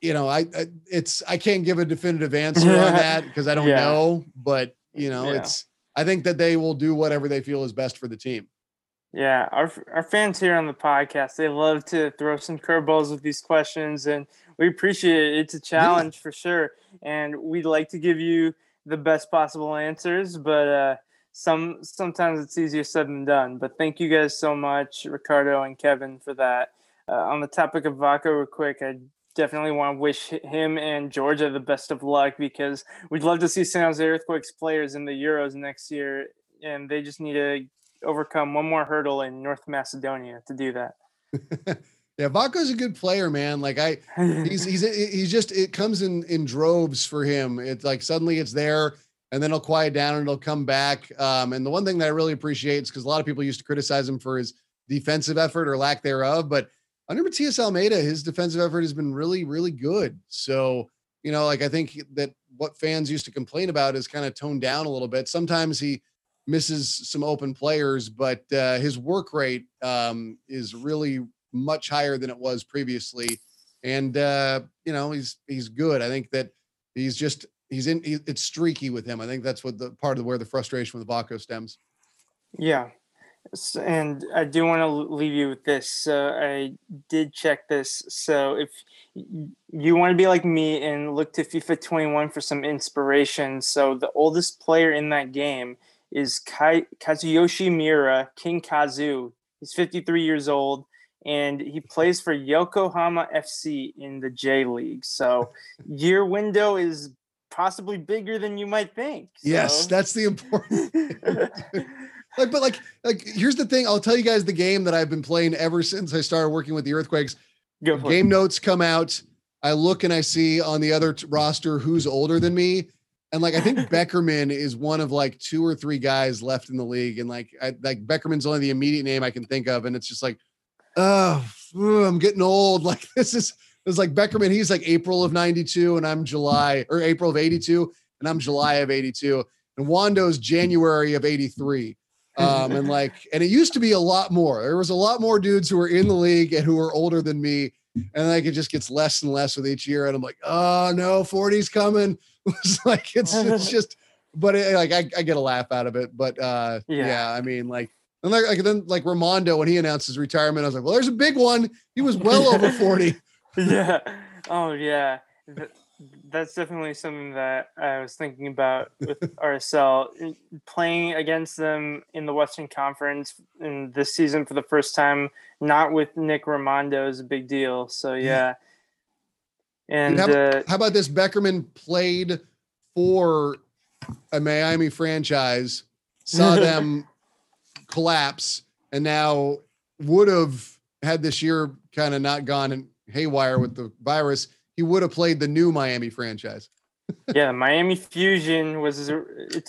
you know, I, I, it's I can't give a definitive answer on [LAUGHS] that because I don't yeah. know, but you know, yeah. it's I think that they will do whatever they feel is best for the team. Yeah, our our fans here on the podcast, they love to throw some curveballs with these questions, and we appreciate it. It's a challenge yeah. for sure, and we'd like to give you the best possible answers, but uh, some sometimes it's easier said than done. But thank you guys so much, Ricardo and Kevin, for that. Uh, on the topic of Vako, real quick, I definitely want to wish him and Georgia the best of luck because we'd love to see San Jose Earthquakes players in the Euros next year, and they just need to overcome one more hurdle in North Macedonia to do that. [LAUGHS] yeah, Vlatko's a good player, man. Like I, he's [LAUGHS] he's he's just it comes in in droves for him. It's like suddenly it's there. And then it'll quiet down and it'll come back. Um, and the one thing that I really appreciate is because a lot of people used to criticize him for his defensive effort or lack thereof, but under Matias Almeyda, his defensive effort has been really, really good. So, you know, like I think that what fans used to complain about is kind of toned down a little bit. Sometimes he misses some open players, but uh, his work rate um, is really much higher than it was previously. And uh, you know, he's he's good. I think that he's just he's in. He, it's streaky with him. I think that's what the part of where the frustration with Vlatko stems. Yeah, and I do want to leave you with this. Uh, I did check this. So if you want to be like me and look to FIFA 21 for some inspiration, so the oldest player in that game is Kai- Kazuyoshi Miura, King Kazu. He's 53 years old and he plays for Yokohama FC in the J League. So your window is possibly bigger than you might think. So. Yes, that's the important. [LAUGHS] [LAUGHS] like, but like, like here's the thing. I'll tell you guys the game that I've been playing ever since I started working with the Earthquakes. game it. notes come out. I look and I see on the other t- roster who's older than me. And like I think [LAUGHS] Beckerman is one of like two or three guys left in the league. And like I like Beckerman's only the immediate name I can think of. And it's just like, oh, I'm getting old. [LAUGHS] Like this is it's like Beckerman, he's like April of 92, and I'm July or April of 82, and I'm July of 82. And Wondo's January of 83. Um, and like, and it used to be a lot more. There was a lot more dudes who were in the league and who were older than me. And like it just gets less and less with each year. And I'm like, oh no, 40's coming. [LAUGHS] it's like it's it's just but it, like I, I get a laugh out of it. But uh yeah, yeah I mean like and like, like then like Rimando when he announced his retirement, I was like, well, there's a big one. He was well over 40. [LAUGHS] yeah. Oh yeah that's definitely something that I was thinking about with [LAUGHS] RSL playing against them in the Western Conference in this season for the first time, not with Nick Rimando is a big deal. So yeah. And how, uh, how about this? Beckerman played for a Miami franchise, saw [LAUGHS] them collapse, and now would have had this year kind of not gone haywire with the virus he would have played the new Miami franchise. [LAUGHS] yeah, Miami Fusion was his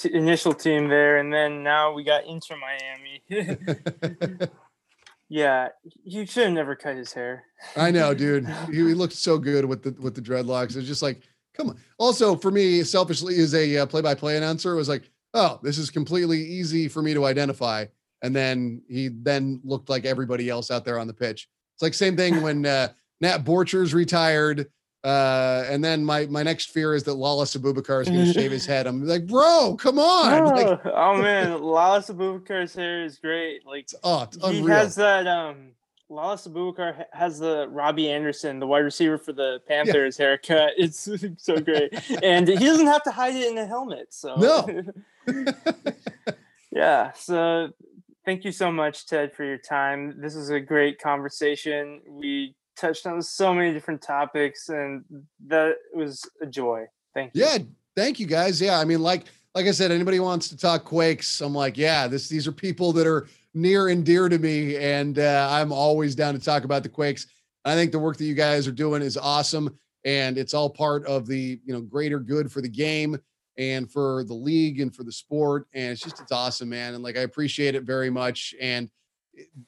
initial team there, and then now we got Inter Miami. [LAUGHS] [LAUGHS] yeah, he should have never cut his hair. I know, dude. He, he, looked so good with the with the dreadlocks. It's just like, come on. Also, for me, selfishly, as a uh, play-by-play announcer, it was like, oh, this is completely easy for me to identify. And then he then looked like everybody else out there on the pitch. It's like same thing when uh, Nat Borchers retired uh, and then my my next fear is that Lalas Abubakar is going [LAUGHS] to shave his head. I'm like, bro, come on! Oh, like, oh [LAUGHS] man, Lalas Abubakar's hair is great. Like, oh, he has that. Um, Lalas Abubakar has the Robbie Anderson, the wide receiver for the Panthers yeah. haircut. [LAUGHS] It's so great, and he doesn't have to hide it in a helmet. So no. yeah. So thank you so much, Ted, for your time. This is a great conversation. We touched on so many different topics, and that was a joy. Thank you. Yeah, thank you guys. Yeah, I mean, like like I said, anybody wants to talk Quakes, I'm like, yeah, this these are people that are near and dear to me, and uh, I'm always down to talk about the Quakes. I think the work that you guys are doing is awesome, and it's all part of the you know greater good for the game and for the league and for the sport, and it's just it's awesome, man. And like I appreciate it very much, and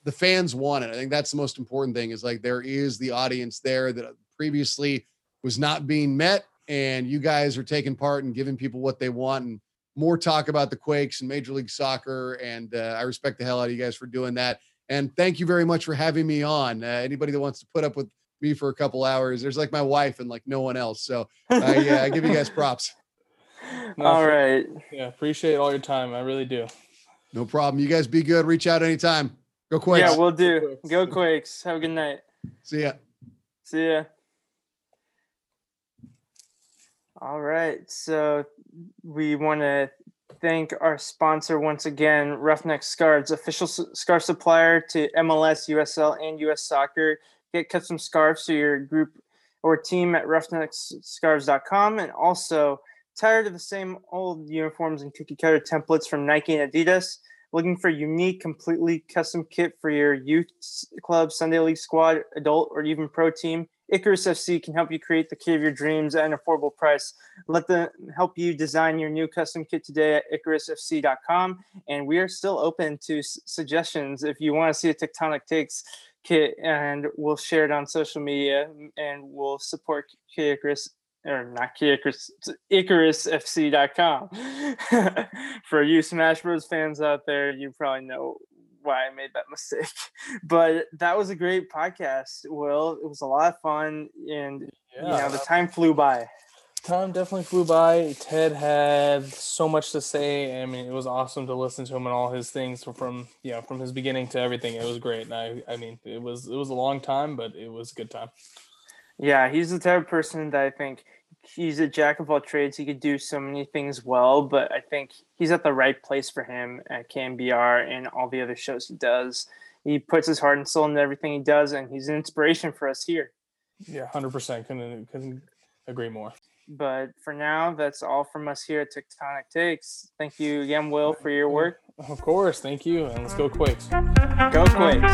the fans want it. I think that's the most important thing is like there is the audience there that previously was not being met and you guys are taking part and giving people what they want and more talk about the Quakes and Major League Soccer. And uh, I respect the hell out of you guys for doing that. And thank you very much for having me on. Uh, anybody that wants to put up with me for a couple hours, there's like my wife and like no one else. So I, uh, I give you guys props. [LAUGHS] No, all right. Yeah, appreciate all your time. I really do. No problem. You guys be good. Reach out anytime. Go Quakes. Yeah, we'll do. Go Quakes. Have a good night. See ya. See ya. All right. So we want to thank our sponsor once again, Roughneck Scarves, official scarf supplier to MLS, USL, and US Soccer. Get custom scarves so your group or team at roughneckscarves.com. And also, tired of the same old uniforms and cookie cutter templates from Nike and Adidas? Looking for unique, completely custom kit for your youth club, Sunday league squad, adult, or even pro team? Icarus FC can help you create the kit of your dreams at an affordable price. Let them help you design your new custom kit today at IcarusFC.com. And we are still open to s- suggestions if you want to see a Tectonic Takes kit, and we'll share it on social media and we'll support Kid Icarus. Or not Kid Icarus, IcarusFC.com. [LAUGHS] For you Smash Bros. fans out there, you probably know why I made that [LAUGHS] mistake. But that was a great podcast, Will. It was a lot of fun, and you know the time flew by. time definitely flew by. Ted had so much to say. I mean, it was awesome to listen to him and all his things from you know from his beginning to everything. It was great. And I I mean, it was it was a long time, but it was a good time. Yeah, he's the type of person that I think he's a jack of all trades. He could do so many things well, but I think he's at the right place for him at KNBR and all the other shows he does. He puts his heart and soul into everything he does, and he's an inspiration for us here. Yeah, hundred percent. Couldn't couldn't agree more. But for now, that's all from us here at Tectonic Takes. Thank you again, Will, for your work. Of course, thank you, and let's go Quakes. Go Quakes.